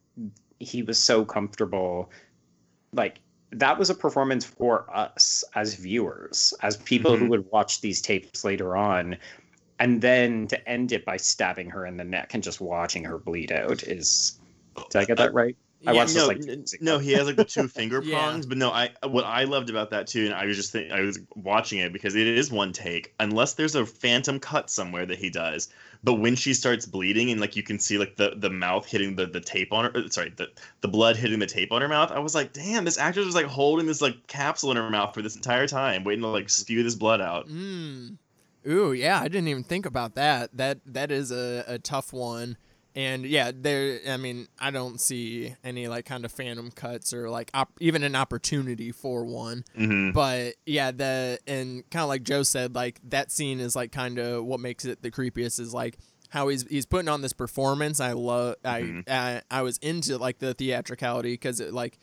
[SPEAKER 3] he was so comfortable, like that was a performance for us as viewers, as people who
[SPEAKER 2] Mhm.
[SPEAKER 3] would watch these tapes later on. And then to end it by stabbing her in the neck and just watching her bleed out is did I get that right? I
[SPEAKER 1] Yeah,
[SPEAKER 3] watched this
[SPEAKER 2] no,
[SPEAKER 3] like six
[SPEAKER 2] no, he has like the two finger
[SPEAKER 1] Yeah.
[SPEAKER 2] prongs, but no, I what I loved about that too, and I was just think, I was watching it because it is one take, unless there's a phantom cut somewhere that he does. But when she starts bleeding and like you can see like the the mouth hitting the the tape on her, uh, sorry, the the blood hitting the tape on her mouth, I was like, damn, this actress was like holding this like capsule in her mouth for this entire time, waiting to like spew this blood out.
[SPEAKER 1] Mm. Ooh, yeah, I didn't even think about that. That that is a, a tough one. And yeah, there I mean, I don't see any like kind of phantom cuts or like op- even an opportunity for one.
[SPEAKER 2] hmm
[SPEAKER 1] But yeah, the and kind of like Joe said, like that scene is like kind of what makes it the creepiest is like how he's he's putting on this performance. I love
[SPEAKER 2] Mhm.
[SPEAKER 1] I, I I was into like the theatricality because it like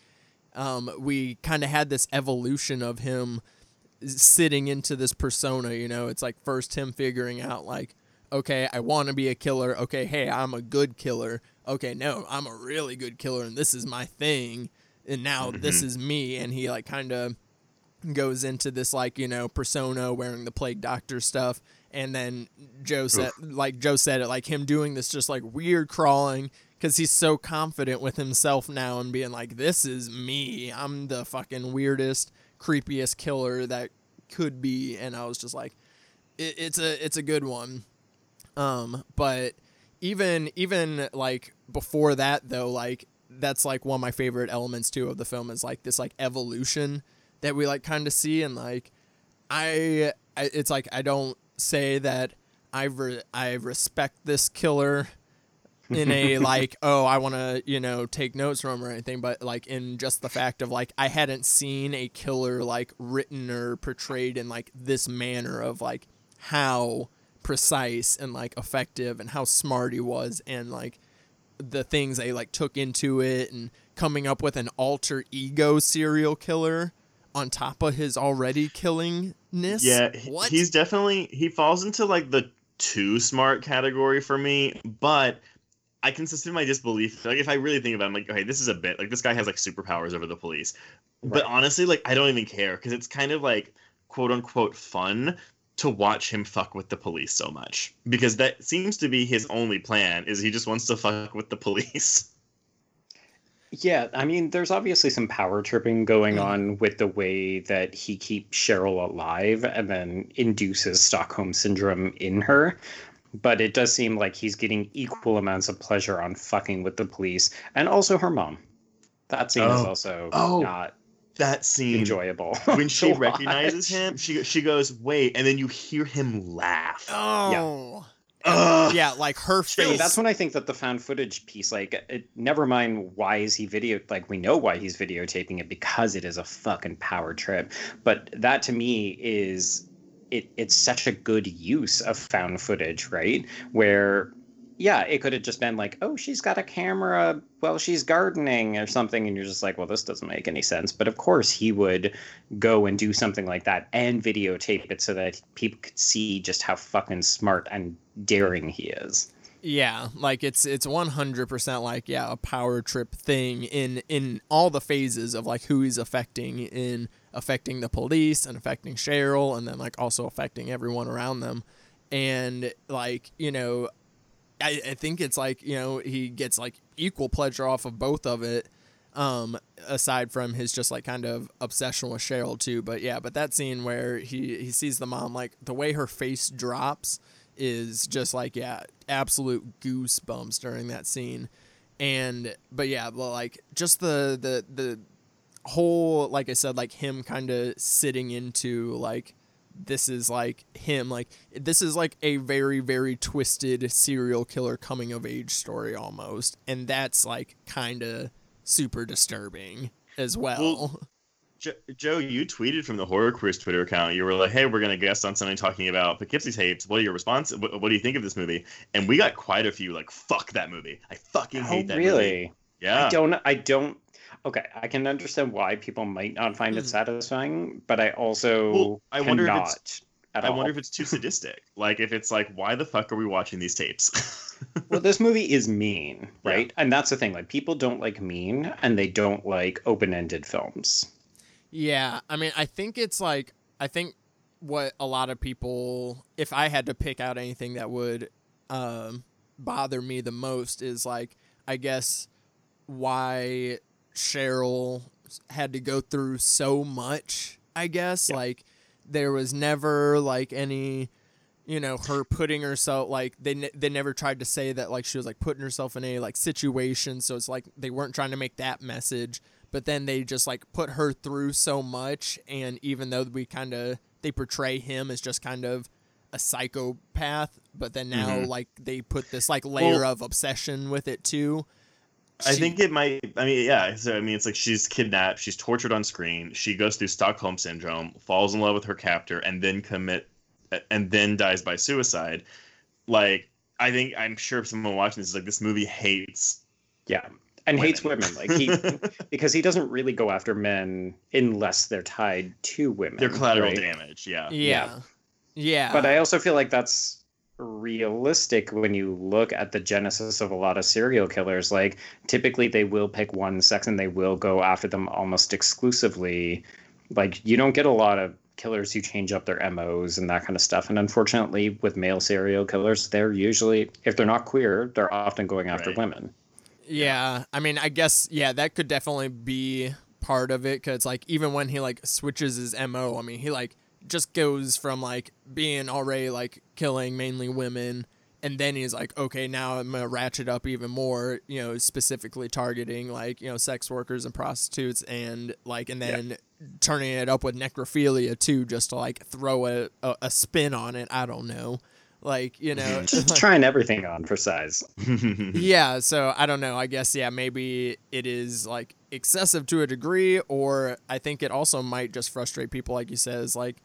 [SPEAKER 1] um we kind of had this evolution of him sitting into this persona. You know, it's like first him figuring out like okay, I want to be a killer. Okay, hey, I'm a good killer. Okay, no, I'm a really good killer, and this is my thing. And now this
[SPEAKER 2] Mhm.
[SPEAKER 1] is me. And he like kind of goes into this like you know persona wearing the plague doctor stuff and then joe said like joe said it like him doing this just like weird crawling because he's so confident with himself now and being like this is me i'm the fucking weirdest creepiest killer that could be, and I was just like, it, it's a it's a good one. Um, but even even like before that though, like that's like one of my favorite elements too of the film is like this like evolution that we like kind of see. And like I, I it's like I don't say that I re- I respect this killer in a like oh I want to you know take notes from him or anything. But like in just the fact of like I hadn't seen a killer like written or portrayed in like this manner of like how precise and like effective and how smart he was and like the things they like took into it and coming up with an alter ego serial killer on top of his already killingness.
[SPEAKER 2] Yeah,
[SPEAKER 1] what?
[SPEAKER 2] he's definitely he falls into like the too smart category for me, but I can suspend my disbelief. Like if I really think about it, I'm like, okay, this is a bit like this guy has like superpowers over the police. But honestly, like I don't even care because it's kind of like quote unquote fun to watch him fuck with the police so much because that seems to be his only plan is he just wants to fuck with the police.
[SPEAKER 3] Yeah, I mean, there's obviously some power tripping going
[SPEAKER 1] Mm.
[SPEAKER 3] on with the way that he keeps Cheryl alive and then induces Stockholm syndrome in her. But it does seem like he's getting equal amounts of pleasure on fucking with the police and also her mom. That scene is
[SPEAKER 2] Oh.
[SPEAKER 3] also
[SPEAKER 2] Oh.
[SPEAKER 3] not
[SPEAKER 2] That scene
[SPEAKER 3] enjoyable.
[SPEAKER 2] when she
[SPEAKER 3] to
[SPEAKER 2] recognizes him, she she goes, "Wait," and then you hear him laugh.
[SPEAKER 1] oh.
[SPEAKER 2] Ugh.
[SPEAKER 1] Yeah, like her
[SPEAKER 3] So
[SPEAKER 1] face.
[SPEAKER 3] that's when I think that the found footage piece, like, it, never mind why is he video, like, we know why he's videotaping it because it is a fucking power trip. But that to me is, it, it's such a good use of found footage, right? Where, yeah, it could have just been like, oh, she's got a camera while she's gardening or something. And you're just like, well, this doesn't make any sense. But of course, he would go and do something like that and videotape it so that people could see just how fucking smart and daring he is.
[SPEAKER 1] Yeah, like it's it's one hundred percent like yeah a power trip thing in in all the phases of like who he's affecting in affecting the police and affecting Cheryl and then like also affecting everyone around them, and like you know, I I think it's like you know he gets like equal pleasure off of both of it, um aside from his just like kind of obsession with Cheryl too. But yeah, but that scene where he he sees the mom like the way her face drops is just like yeah absolute goosebumps during that scene and but yeah but like just the the the whole like i said like him kind of sitting into like this is like him like this is like a very very twisted serial killer coming of age story almost and that's like kind of super disturbing as well,
[SPEAKER 2] Well, Jo- Joe, you tweeted from the Horror Queers Twitter account. You were like, "Hey, we're gonna guest on something talking about Poughkeepsie tapes. What are your response? What, what do you think of this movie?" And we got quite a few like, "Fuck that movie! I fucking oh, hate that movie.
[SPEAKER 3] oh,
[SPEAKER 2] that
[SPEAKER 3] really?
[SPEAKER 2] movie." Yeah,
[SPEAKER 3] I don't. I don't. Okay, I can understand why people might not find it
[SPEAKER 1] Mm.
[SPEAKER 3] satisfying, but I also
[SPEAKER 2] Well, I wonder if it's-
[SPEAKER 3] at
[SPEAKER 2] I
[SPEAKER 3] all.
[SPEAKER 2] wonder if it's too sadistic. like, if it's like, why the fuck are we watching these tapes?
[SPEAKER 3] well, this movie is mean, right? And that's the thing. Like, people don't like mean, and they don't like open-ended films.
[SPEAKER 1] Yeah, I mean, I think it's like I think what a lot of people, if I had to pick out anything that would um, bother me the most, is like I guess why Cheryl had to go through so much. I guess
[SPEAKER 3] Yeah.
[SPEAKER 1] like there was never like any you know her putting herself like they ne- they never tried to say that like she was like putting herself in a like situation so it's like they weren't trying to make that message but then they just like put her through so much and even though we kind of they portray him as just kind of a psychopath but then now
[SPEAKER 2] Mhm.
[SPEAKER 1] like they put this like layer
[SPEAKER 2] Well-
[SPEAKER 1] of obsession with it too
[SPEAKER 2] I think it might. I mean, yeah. So I mean, it's like she's kidnapped, she's tortured on screen, she goes through Stockholm syndrome, falls in love with her captor, and then commit, and then dies by suicide. Like, I think I'm sure if someone watching this is like, this movie hates
[SPEAKER 3] Yeah, and hates
[SPEAKER 2] women.
[SPEAKER 3] women. Like he, because he doesn't really go after men unless they're tied to women.
[SPEAKER 2] They're collateral
[SPEAKER 3] right?
[SPEAKER 2] damage. Yeah.
[SPEAKER 1] yeah yeah
[SPEAKER 3] But I also feel like that's realistic when you look at the genesis of a lot of serial killers. Like typically they will pick one sex and they will go after them almost exclusively. Like you don't get a lot of killers who change up their MOs and that kind of stuff. And unfortunately with male serial killers, they're usually if they're not queer, they're often going after
[SPEAKER 2] Right.
[SPEAKER 3] women.
[SPEAKER 1] Yeah, I mean, I guess yeah, that could definitely be part of it because like even when he like switches his mo, I mean he like just goes from like being already like killing mainly women. And then he's like, okay, now I'm gonna ratchet up even more, you know, specifically targeting like, you know, sex workers and prostitutes and like and then turning it up with necrophilia too, just to like throw a, a, a spin on it. I don't know. Like, you know, mm-hmm.
[SPEAKER 3] Just trying everything on for size.
[SPEAKER 1] yeah, so I don't know. I guess yeah, maybe it is like excessive to a degree, or I think it also might just frustrate people, like you said, is like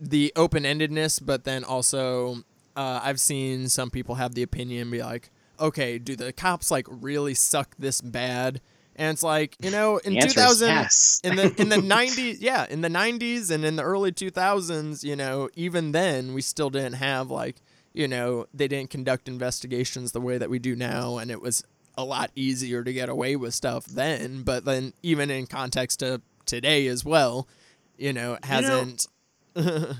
[SPEAKER 1] the open endedness, but then also uh, I've seen some people have the opinion be like, okay, do the cops like really suck this bad? And it's like, you know, in
[SPEAKER 3] The
[SPEAKER 1] 2000,
[SPEAKER 3] yes.
[SPEAKER 1] in the in the 90s yeah in the 90s and in the early 2000s you know even then we still didn't have like you know they didn't conduct investigations the way that we do now and it was a lot easier to get away with stuff then but then even in context to today as well you know it
[SPEAKER 2] You know,
[SPEAKER 1] hasn't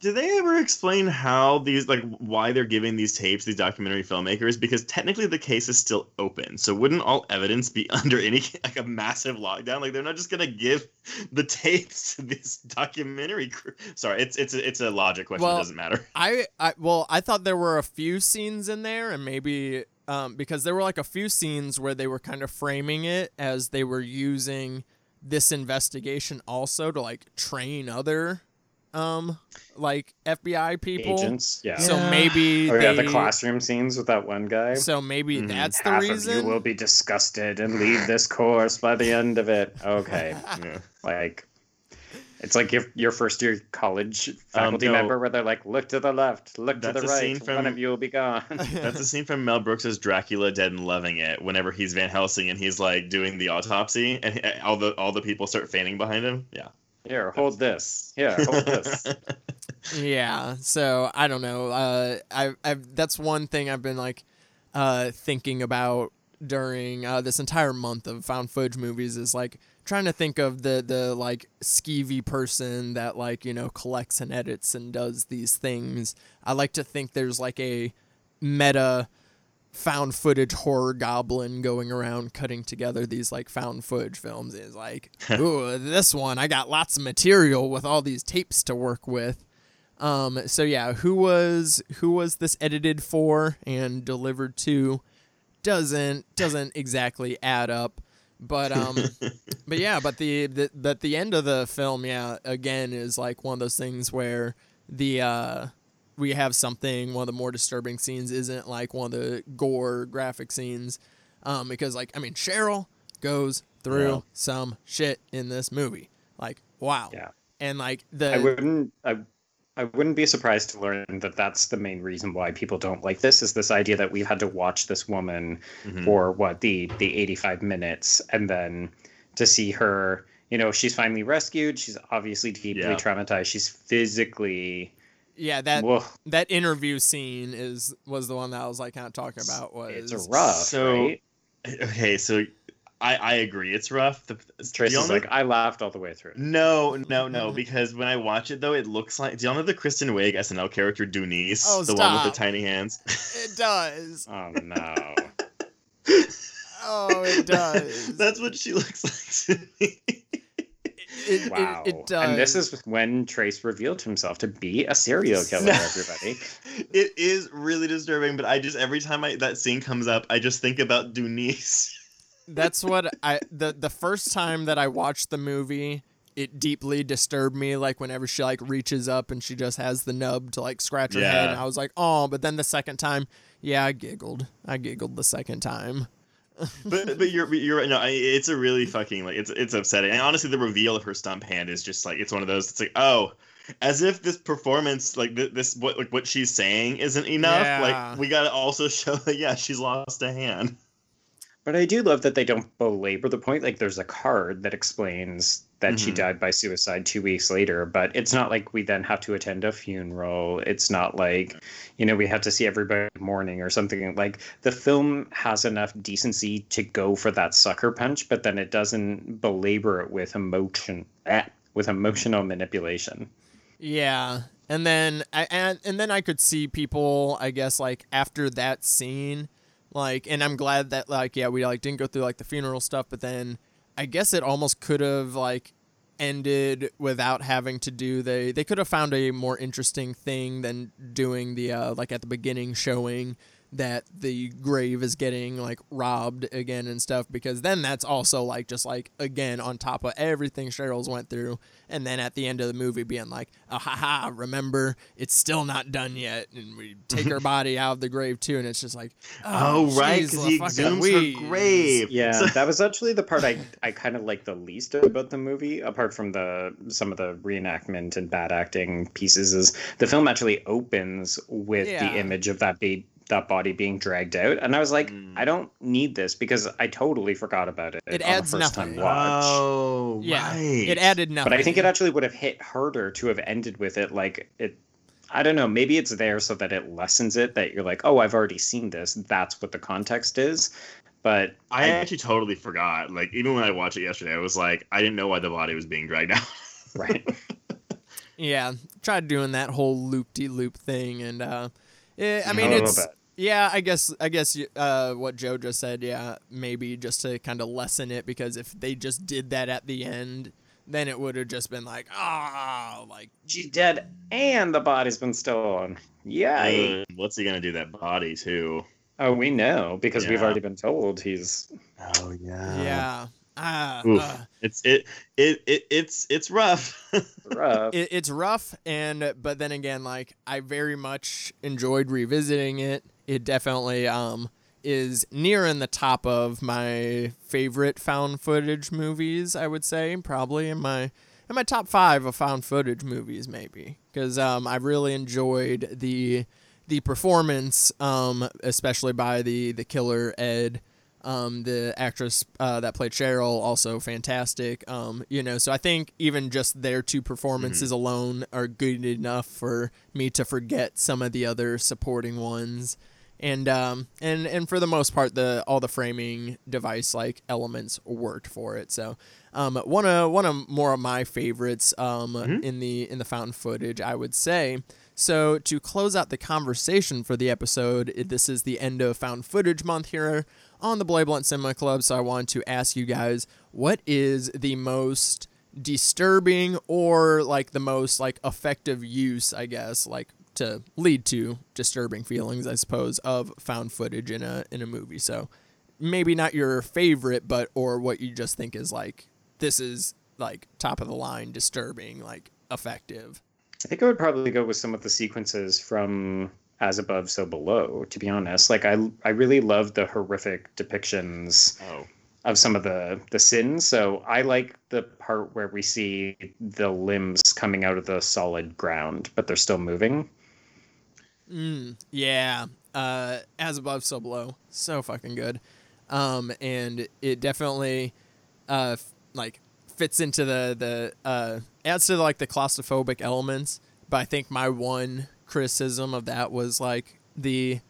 [SPEAKER 2] Did they ever explain how these, like, why they're giving these tapes, these documentary filmmakers? Because technically the case is still open. So wouldn't all evidence be under any, like, a massive lockdown? Like, they're not just gonna give the tapes to this documentary crew. Sorry, it's it's a, it's a logic question.
[SPEAKER 1] Well,
[SPEAKER 2] it doesn't matter.
[SPEAKER 1] I, I well, I thought there were a few scenes in there, and maybe um, because there were like a few scenes where they were kind of framing it as they were using this investigation also to like train other um like FBI people.
[SPEAKER 3] Agents, yeah.
[SPEAKER 1] So
[SPEAKER 2] Yeah.
[SPEAKER 1] maybe
[SPEAKER 3] Oh yeah,
[SPEAKER 1] they,
[SPEAKER 3] the classroom scenes with that one guy.
[SPEAKER 1] So maybe
[SPEAKER 2] Mhm.
[SPEAKER 1] that's the
[SPEAKER 3] Half
[SPEAKER 1] reason.
[SPEAKER 3] of you will be disgusted and leave this course by the end of it. Okay,
[SPEAKER 2] Yeah.
[SPEAKER 3] like it's like your your first year college faculty
[SPEAKER 2] no.
[SPEAKER 3] member where they're like, look to the left, look to the
[SPEAKER 2] a scene
[SPEAKER 3] right,
[SPEAKER 2] from-
[SPEAKER 3] one of you will be gone.
[SPEAKER 2] That's a scene from Mel Brooks's Dracula Dead and Loving It. Whenever he's Van Helsing and he's like doing the autopsy, and all the all the people start fainting behind him. Yeah.
[SPEAKER 3] Here, hold this. Here, hold this.
[SPEAKER 1] Yeah. So I don't know. Uh, I I that's one thing I've been like uh thinking about during uh, this entire month of found footage movies is like trying to think of the the like skeevy person that like you know collects and edits and does these things. I like to think there's like a meta found footage horror goblin going around cutting together these like found footage films is like ooh this one I got lots of material with all these tapes to work with. Um so yeah who was who was this edited for and delivered to doesn't doesn't exactly add up. But um but yeah but the, the but the end of the film yeah again is like one of those things where the uh we have something one of the more disturbing scenes isn't like one of the gore graphic scenes um because like i mean cheryl goes through
[SPEAKER 2] Yeah.
[SPEAKER 1] some shit in this movie like wow
[SPEAKER 3] Yeah.
[SPEAKER 1] and like the
[SPEAKER 3] I wouldn't. I, I wouldn't be surprised to learn that that's the main reason why people don't like this. Is this idea that we've had to watch this woman
[SPEAKER 2] Mhm.
[SPEAKER 3] for what the the 85 minutes and then to see her you know she's finally rescued she's obviously deeply
[SPEAKER 2] Yeah.
[SPEAKER 3] traumatized she's physically
[SPEAKER 1] yeah that
[SPEAKER 3] Whoa,
[SPEAKER 1] that interview scene is was the one that I was like kind of talking about was
[SPEAKER 3] it's rough
[SPEAKER 2] So-
[SPEAKER 3] right
[SPEAKER 2] Okay, so I I agree. It's rough. The,
[SPEAKER 3] trace
[SPEAKER 2] the
[SPEAKER 3] is like i laughed all the way through
[SPEAKER 2] No, no, no. Mm-hmm. Because when I watch it though, it looks like. Do y'all know the Kristen Wiig SNL character Dooneese,
[SPEAKER 1] Oh,
[SPEAKER 2] the one with the tiny hands?
[SPEAKER 1] it does
[SPEAKER 3] oh no
[SPEAKER 1] oh it does
[SPEAKER 2] That's what she looks like to me.
[SPEAKER 1] It, it-
[SPEAKER 3] wow
[SPEAKER 1] it, does
[SPEAKER 3] and this is when trace revealed himself to be a serial killer everybody
[SPEAKER 2] it is really disturbing, but I just every time I that scene comes up, I just think about Dooneese.
[SPEAKER 1] that's what I the the first time that I watched the movie, it deeply disturbed me. Like whenever she like reaches up and she just has the nub to like scratch her head,
[SPEAKER 2] Yeah.
[SPEAKER 1] and I was like, oh. But then the second time, yeah, I giggled. I giggled the second time.
[SPEAKER 2] But but you're you're right. No, I, it's a really fucking like it's it's upsetting. And honestly, the reveal of her stump hand is just like it's one of those. It's like oh, as if this performance like th- this what like what she's saying isn't enough.
[SPEAKER 1] Yeah.
[SPEAKER 2] Like we gotta also show that yeah, she's lost a hand.
[SPEAKER 3] But I do love that they don't belabor the point. Like, there's a card that explains that she
[SPEAKER 2] Mhm.
[SPEAKER 3] died by suicide two weeks later, but it's not like we then have to attend a funeral. It's not like, you know, we have to see everybody mourning or something. Like, the film has enough decency to go for that sucker punch, but then it doesn't belabor it with emotion, eh, with emotional manipulation.
[SPEAKER 1] Yeah, and then I and, and then I could see people, I guess, like after that scene, like, and I'm glad that like yeah we like didn't go through like the funeral stuff, but then I guess it almost could have like ended without having to do the they could have found a more interesting thing than doing the uh like at the beginning showing that the grave is getting like robbed again and stuff because then that's also like just like again on top of everything Cheryl's went through and then at the end of the movie being like oh haha remember it's still not done yet and we take her body out of the grave too and it's just like
[SPEAKER 2] Oh, oh
[SPEAKER 1] right,
[SPEAKER 2] because
[SPEAKER 1] a
[SPEAKER 2] he
[SPEAKER 1] fucking
[SPEAKER 2] exhumes
[SPEAKER 1] wheeze.
[SPEAKER 2] her grave.
[SPEAKER 3] Yeah,
[SPEAKER 2] So-
[SPEAKER 3] that was actually the part I, I kind of like the least about the movie, apart from the some of the reenactment and bad acting pieces. Is the film actually opens with
[SPEAKER 1] Yeah.
[SPEAKER 3] the image of that ba- that body being dragged out, and I was like,
[SPEAKER 2] Mm.
[SPEAKER 3] I don't need this because I totally forgot about it.
[SPEAKER 1] It
[SPEAKER 3] on a
[SPEAKER 1] adds
[SPEAKER 3] first time
[SPEAKER 1] nothing.
[SPEAKER 3] watch.
[SPEAKER 2] Oh,
[SPEAKER 1] yeah
[SPEAKER 2] right.
[SPEAKER 1] it added nothing
[SPEAKER 3] But I think it actually would have hit harder to have ended with it like it. I don't know. Maybe it's there so that it lessens it. That you're like, oh, I've already seen this. That's what the context is. But
[SPEAKER 2] I actually totally forgot. Like even when I watched it yesterday, I was like, I didn't know why the body was being dragged out.
[SPEAKER 3] right.
[SPEAKER 1] Yeah, tried doing that whole loop de loop thing, and uh, eh, I
[SPEAKER 3] A
[SPEAKER 1] mean it's
[SPEAKER 3] bit.
[SPEAKER 1] Yeah. I guess I guess uh, what Joe just said. Yeah, maybe just to kind of lessen it because if they just did that at the end, then it would have just been like ah, like
[SPEAKER 3] She's dead, and the body's been stolen. Yeah.
[SPEAKER 2] Uh, What's he gonna do that body too?
[SPEAKER 3] oh, we know because we've already been told he's
[SPEAKER 2] Oh yeah.
[SPEAKER 1] yeah. Ah, uh,
[SPEAKER 2] It's it it, it it's it's rough.
[SPEAKER 3] rough.
[SPEAKER 1] it, it's rough and but then again like i very much enjoyed revisiting it it definitely um is near in the top of my favorite found footage movies i would say probably in my in my top five of found footage movies maybe because um i really enjoyed the the performance um especially by the the killer ed um, the actress uh, that played Cheryl also fantastic. Um, you know, so I think even just their two performances alone are good enough for me to forget some of the other supporting ones. And um, and and for the most part, the all the framing device like elements worked for it. So um, one of one of more of my favorites um, in the in the found footage, I would say. So to close out the conversation for the episode, this is the end of found footage month here on the Bloody Blunt Cinema Club. So I want to ask you guys, what is the most disturbing or like the most like effective use, I guess, like to lead to disturbing feelings, I suppose, of found footage in a in a movie. So maybe not your favorite, but or what you just think is like this is like top of the line, disturbing, like effective.
[SPEAKER 3] I think I would probably go with some of the sequences from As Above, So Below. To be honest, like I, I really love the horrific depictions
[SPEAKER 2] oh.
[SPEAKER 3] of some of the the sins. So I like the part where we see the limbs coming out of the solid ground, but they're still moving.
[SPEAKER 1] Mm, yeah. Uh, as above, so below. So fucking good. Um, and it definitely, uh, f- like fits into the the uh adds to like the claustrophobic elements. But I think my one criticism of that was like the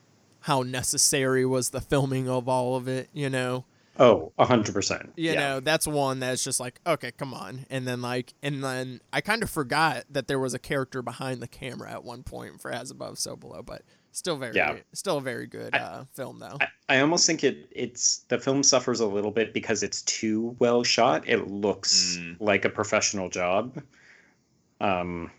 [SPEAKER 1] how necessary was the filming of all of it. You know.
[SPEAKER 3] Oh, a hundred percent.
[SPEAKER 1] You
[SPEAKER 3] Yeah.
[SPEAKER 1] know, that's one that's just like, okay, come on. And then like and then I kind of forgot that there was a character behind the camera at one point for As Above So Below, but still very
[SPEAKER 3] Yeah.
[SPEAKER 1] still a very good
[SPEAKER 3] I-
[SPEAKER 1] uh, film though.
[SPEAKER 3] I, I almost think it it's the film suffers a little bit because it's too well shot. It looks
[SPEAKER 2] Mm.
[SPEAKER 3] like a professional job. Um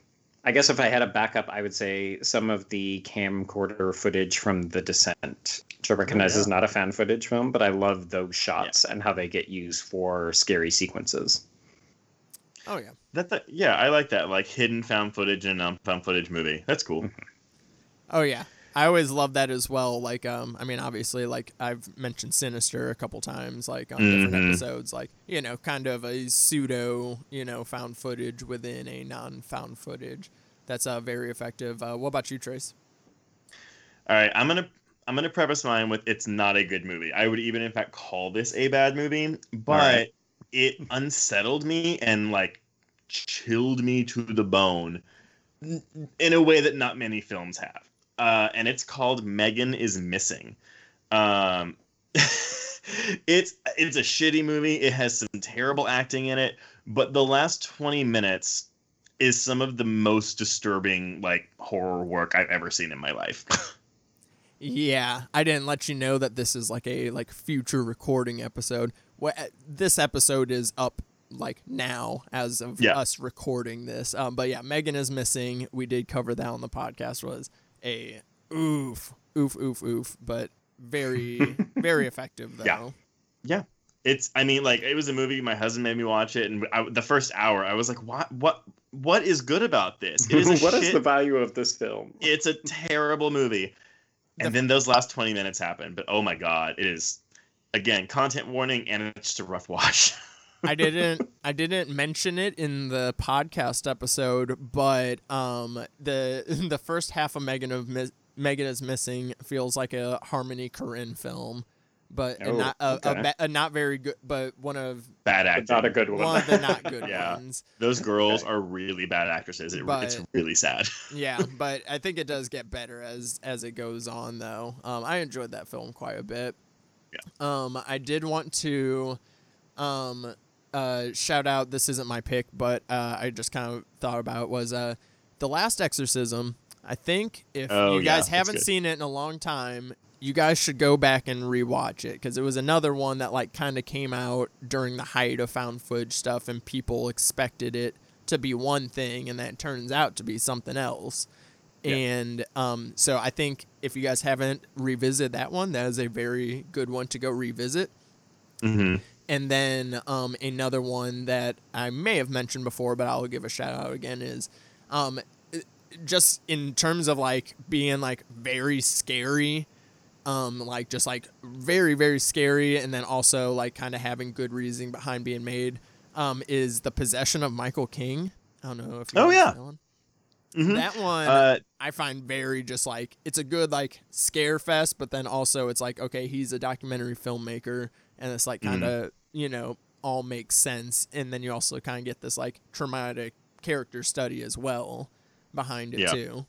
[SPEAKER 3] I guess if I had a backup, I would say some of the camcorder footage from The Descent, which I recognize is not a fan footage film, but I love those shots and how they get used for scary sequences.
[SPEAKER 1] oh yeah.
[SPEAKER 2] That, that yeah, I like that. Like hidden found footage and um found footage movie. That's cool.
[SPEAKER 1] Oh yeah. I always love that as well. Like, um, I mean, obviously, like I've mentioned Sinister a couple times, like on different
[SPEAKER 2] Mhm.
[SPEAKER 1] episodes, like you know, kind of a pseudo, you know, found footage within a non-found footage. That's uh, very effective. Uh, what about you, Trace?
[SPEAKER 2] All right, I'm gonna I'm gonna preface mine with it's not a good movie. I would even in fact call this a bad movie, but
[SPEAKER 3] right.
[SPEAKER 2] it unsettled me and like chilled me to the bone in a way that not many films have. Uh, and it's called Megan is Missing. Um, it's it's a shitty movie. It has some terrible acting in it, but the last 20 minutes is some of the most disturbing like horror work I've ever seen in my life.
[SPEAKER 1] Yeah, I didn't let you know that this is like a like future recording episode. well, uh, this episode is up like now as of
[SPEAKER 2] Yeah.
[SPEAKER 1] us recording this. Um, but yeah, Megan is missing. We did cover that on the podcast. Was a oof, oof, oof, oof, but very, very effective though.
[SPEAKER 2] Yeah. Yeah. It's I mean like it was a movie my husband made me watch it and I, the first hour I was like what what what is good about this? It is a
[SPEAKER 3] What is
[SPEAKER 2] shit-
[SPEAKER 3] the value of this film?
[SPEAKER 2] It's a terrible movie. And
[SPEAKER 1] The-
[SPEAKER 2] then those last 20 minutes happen, but oh my god, it is again content warning and it's just a rough watch.
[SPEAKER 1] I didn't I didn't mention it in the podcast episode, but um the the first half of Megan of Mis- Megan is missing feels like a Harmony Korine film, but and
[SPEAKER 3] Oh,
[SPEAKER 1] not a, a,
[SPEAKER 3] okay.
[SPEAKER 1] ba- a not very good, but one of
[SPEAKER 2] bad
[SPEAKER 3] But
[SPEAKER 2] acting.
[SPEAKER 3] not a good one.
[SPEAKER 1] one of the not good
[SPEAKER 2] Yeah.
[SPEAKER 1] ones.
[SPEAKER 2] Those girls
[SPEAKER 3] Okay.
[SPEAKER 2] are really bad actresses. It, it's really sad.
[SPEAKER 1] Yeah, but I think it does get better as as it goes on, though. Um, I enjoyed that film quite a bit.
[SPEAKER 2] Yeah.
[SPEAKER 1] Um, I did want to, um, uh, shout out. This isn't my pick, but uh, I just kind of thought about was uh, the Last Exorcism. I think if
[SPEAKER 2] Oh,
[SPEAKER 1] you guys
[SPEAKER 2] that's
[SPEAKER 1] haven't seen it in a long time, you guys should go back and rewatch it because it was another one that like kind of came out during the height of found footage stuff, and people expected it to be one thing, and that turns out to be something else.
[SPEAKER 2] Yeah.
[SPEAKER 1] And um, so I think if you guys haven't revisited that one, that is a very good one to go revisit.
[SPEAKER 2] hmm
[SPEAKER 1] And then um, another one that I may have mentioned before, but I'll give a shout out again is um, just in terms of like being like very scary, um, like just like very very scary, and then also like kind of having good reasoning behind being made. Um, is the possession of Michael King? I don't know if you
[SPEAKER 2] Oh, yeah.
[SPEAKER 1] know that one.
[SPEAKER 2] hmm
[SPEAKER 1] That one
[SPEAKER 2] Uh,
[SPEAKER 1] I find very just like it's a good like scare fest, but then also it's like okay, he's a documentary filmmaker, and it's like kind of you know all makes sense, and then you also kind of get this like traumatic character study as well behind it
[SPEAKER 2] Yeah.
[SPEAKER 1] too.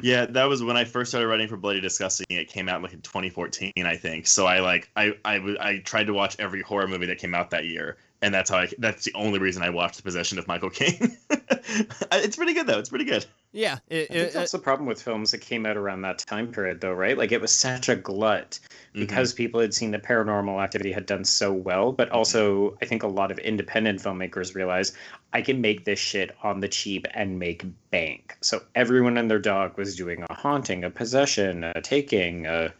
[SPEAKER 2] Yeah, that was when I first started writing for Bloody Disgusting. It came out like in 2014, I think. So I like I I w- I tried to watch every horror movie that came out that year, and that's how I that's the only reason I watched The Possession of Michael King. it's pretty good though. It's pretty good.
[SPEAKER 1] Yeah, it,
[SPEAKER 3] I think
[SPEAKER 1] it,
[SPEAKER 3] that's the problem with films that came out around that time period, though, right? Like it was such a glut because people had seen the paranormal activity had done so well, but also I think a lot of independent filmmakers realized I can make this shit on the cheap and make bank. So everyone and their dog was doing a haunting, a possession, a taking, a.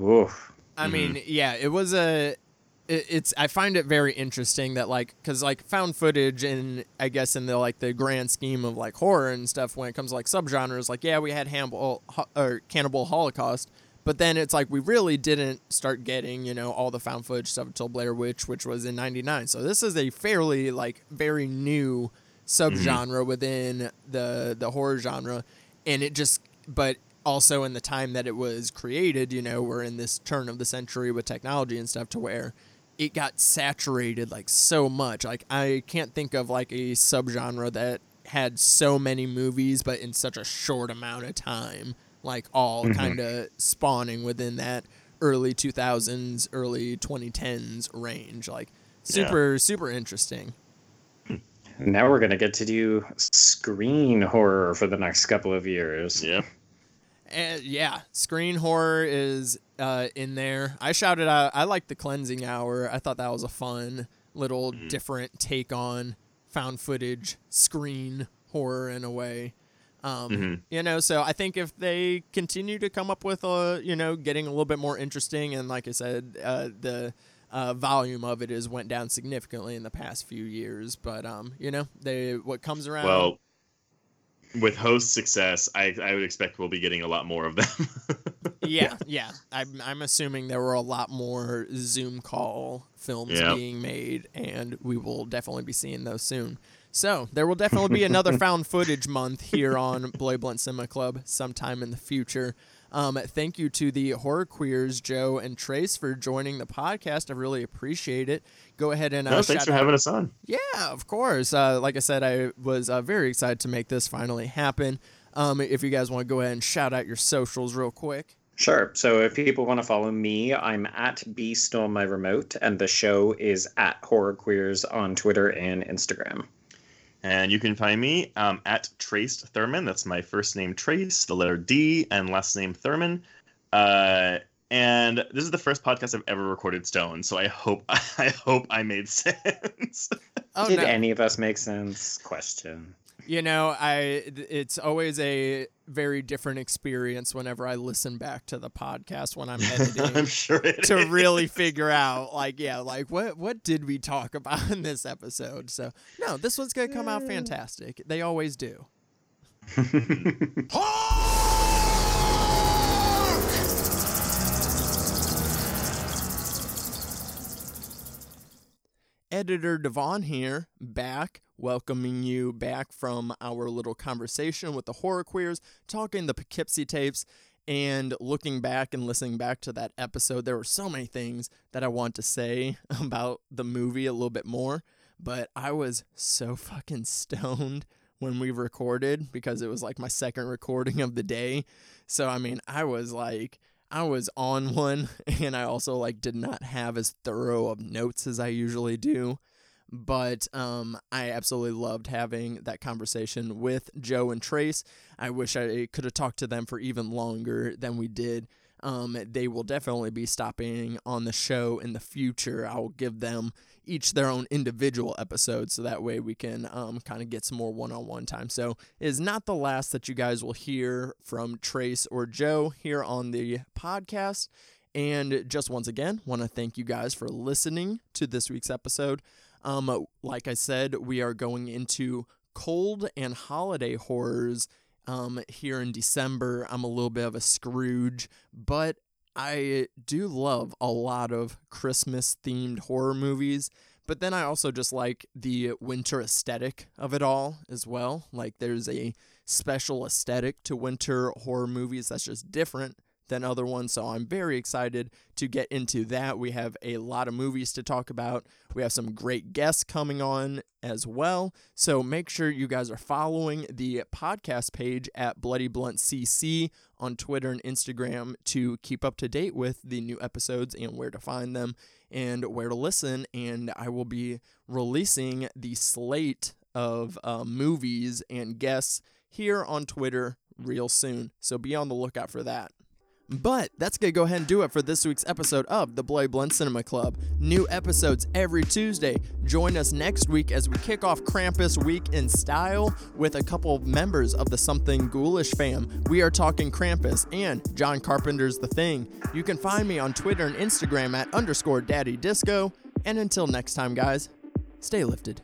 [SPEAKER 3] Ooh.
[SPEAKER 1] I
[SPEAKER 2] Mhm.
[SPEAKER 1] mean, yeah, it was a. It, it's I find it very interesting that like because like found footage and I guess in the like the grand scheme of like horror and stuff when it comes to like subgenres like yeah we had Hannibal Ho- or Cannibal Holocaust but then it's like we really didn't start getting you know all the found footage stuff until Blair Witch which was in '99 so this is a fairly like very new mm-hmm. subgenre within the the horror genre and it just but also in the time that it was created you know we're in this turn of the century with technology and stuff to where it got saturated like so much like i can't think of like a subgenre that had so many movies but in such a short amount of time like all
[SPEAKER 2] Mhm.
[SPEAKER 1] kind of spawning within that early 2000s early 2010s range like
[SPEAKER 2] Yeah.
[SPEAKER 1] super super interesting
[SPEAKER 3] Now we're gonna get to do screen horror for the next couple of years.
[SPEAKER 2] Yeah.
[SPEAKER 1] Uh, yeah, screen horror is uh, in there. I shouted out. I like the cleansing hour. I thought that was a fun little
[SPEAKER 2] Mhm.
[SPEAKER 1] different take on found footage screen horror in a way. Um,
[SPEAKER 2] Mhm.
[SPEAKER 1] You know, so I think if they continue to come up with a, you know, getting a little bit more interesting, and like I said, uh, the uh, volume of it has went down significantly in the past few years. But um, you know, they what comes around.
[SPEAKER 2] Well, with host success, I I would expect we'll be getting a lot more of them.
[SPEAKER 1] yeah, yeah. I'm, I'm assuming there were a lot more Zoom call films
[SPEAKER 2] Yeah.
[SPEAKER 1] being made, and we will definitely be seeing those soon. So there will definitely be another found footage month here on Bloody Blunt Cinema Club sometime in the future. Um, thank you to the horror queers Joe and Trace for joining the podcast. I really appreciate it. Go ahead and uh,
[SPEAKER 2] no, thanks
[SPEAKER 1] shout
[SPEAKER 2] for
[SPEAKER 1] out-
[SPEAKER 2] having us on.
[SPEAKER 1] yeah, of course. Uh, like I said, I was uh, very excited to make this finally happen. Um, if you guys want to go ahead and shout out your socials real quick.
[SPEAKER 3] Sure. So if people want to follow me, I'm at B Stole My Remote, and the show is at Horror Queers on Twitter and Instagram.
[SPEAKER 2] And you can find me um, at Traced Thurman. That's my first name, Trace, the letter D, and last name Thurman. Uh, and this is the first podcast I've ever recorded stone. So I hope I hope I made sense.
[SPEAKER 1] Oh
[SPEAKER 3] Did
[SPEAKER 1] no.
[SPEAKER 3] any of us make sense? Question.
[SPEAKER 1] You know, I it's always a very different experience whenever I listen back to the podcast when I'm editing.
[SPEAKER 2] I'm sure
[SPEAKER 1] to
[SPEAKER 2] is.
[SPEAKER 1] really figure out like yeah like what what did we talk about in this episode so no this one's gonna come out fantastic they always do editor devon here back welcoming you back from our little conversation with the horror queers talking the poughkeepsie tapes and looking back and listening back to that episode, there were so many things that I want to say about the movie a little bit more. But I was so fucking stoned when we recorded because it was like my second recording of the day. So, I mean, I was like, I was on one and I also like did not have as thorough of notes as I usually do but um, I absolutely loved having that conversation with Joe and Trace. I wish I could have talked to them for even longer than we did. Um, they will definitely be stopping on the show in the future. I will give them each their own individual episode so that way we can um, kind of get some more one on one time. So it is not the last that you guys will hear from Trace or Joe here on the podcast. And just once again, want to thank you guys for listening to this week's episode. Um, like I said, we are going into cold and holiday horrors um, here in December. I'm a little bit of a Scrooge, but I do love a lot of Christmas themed horror movies. But then I also just like the winter aesthetic of it all as well. Like there's a special aesthetic to winter horror movies that's just different than other ones. So I'm very excited to get into that. We have a lot of movies to talk about. We have some great guests coming on as well. So make sure you guys are following the podcast page at Bloody Blunt CC on Twitter and Instagram to keep up to date with the new episodes and where to find them and where to listen. And I will be releasing the slate of uh, movies and guests here on Twitter real soon. So be on the lookout for that. But that's going to go ahead and do it for this week's episode of the Bloody Blunt Cinema Club. New episodes every Tuesday. Join us next week as we kick off Krampus Week in style with a couple of members of the Something Ghoulish fam. We are talking Krampus and John Carpenter's The Thing. You can find me on Twitter and Instagram at underscore daddy disco. And until next time, guys, stay lifted.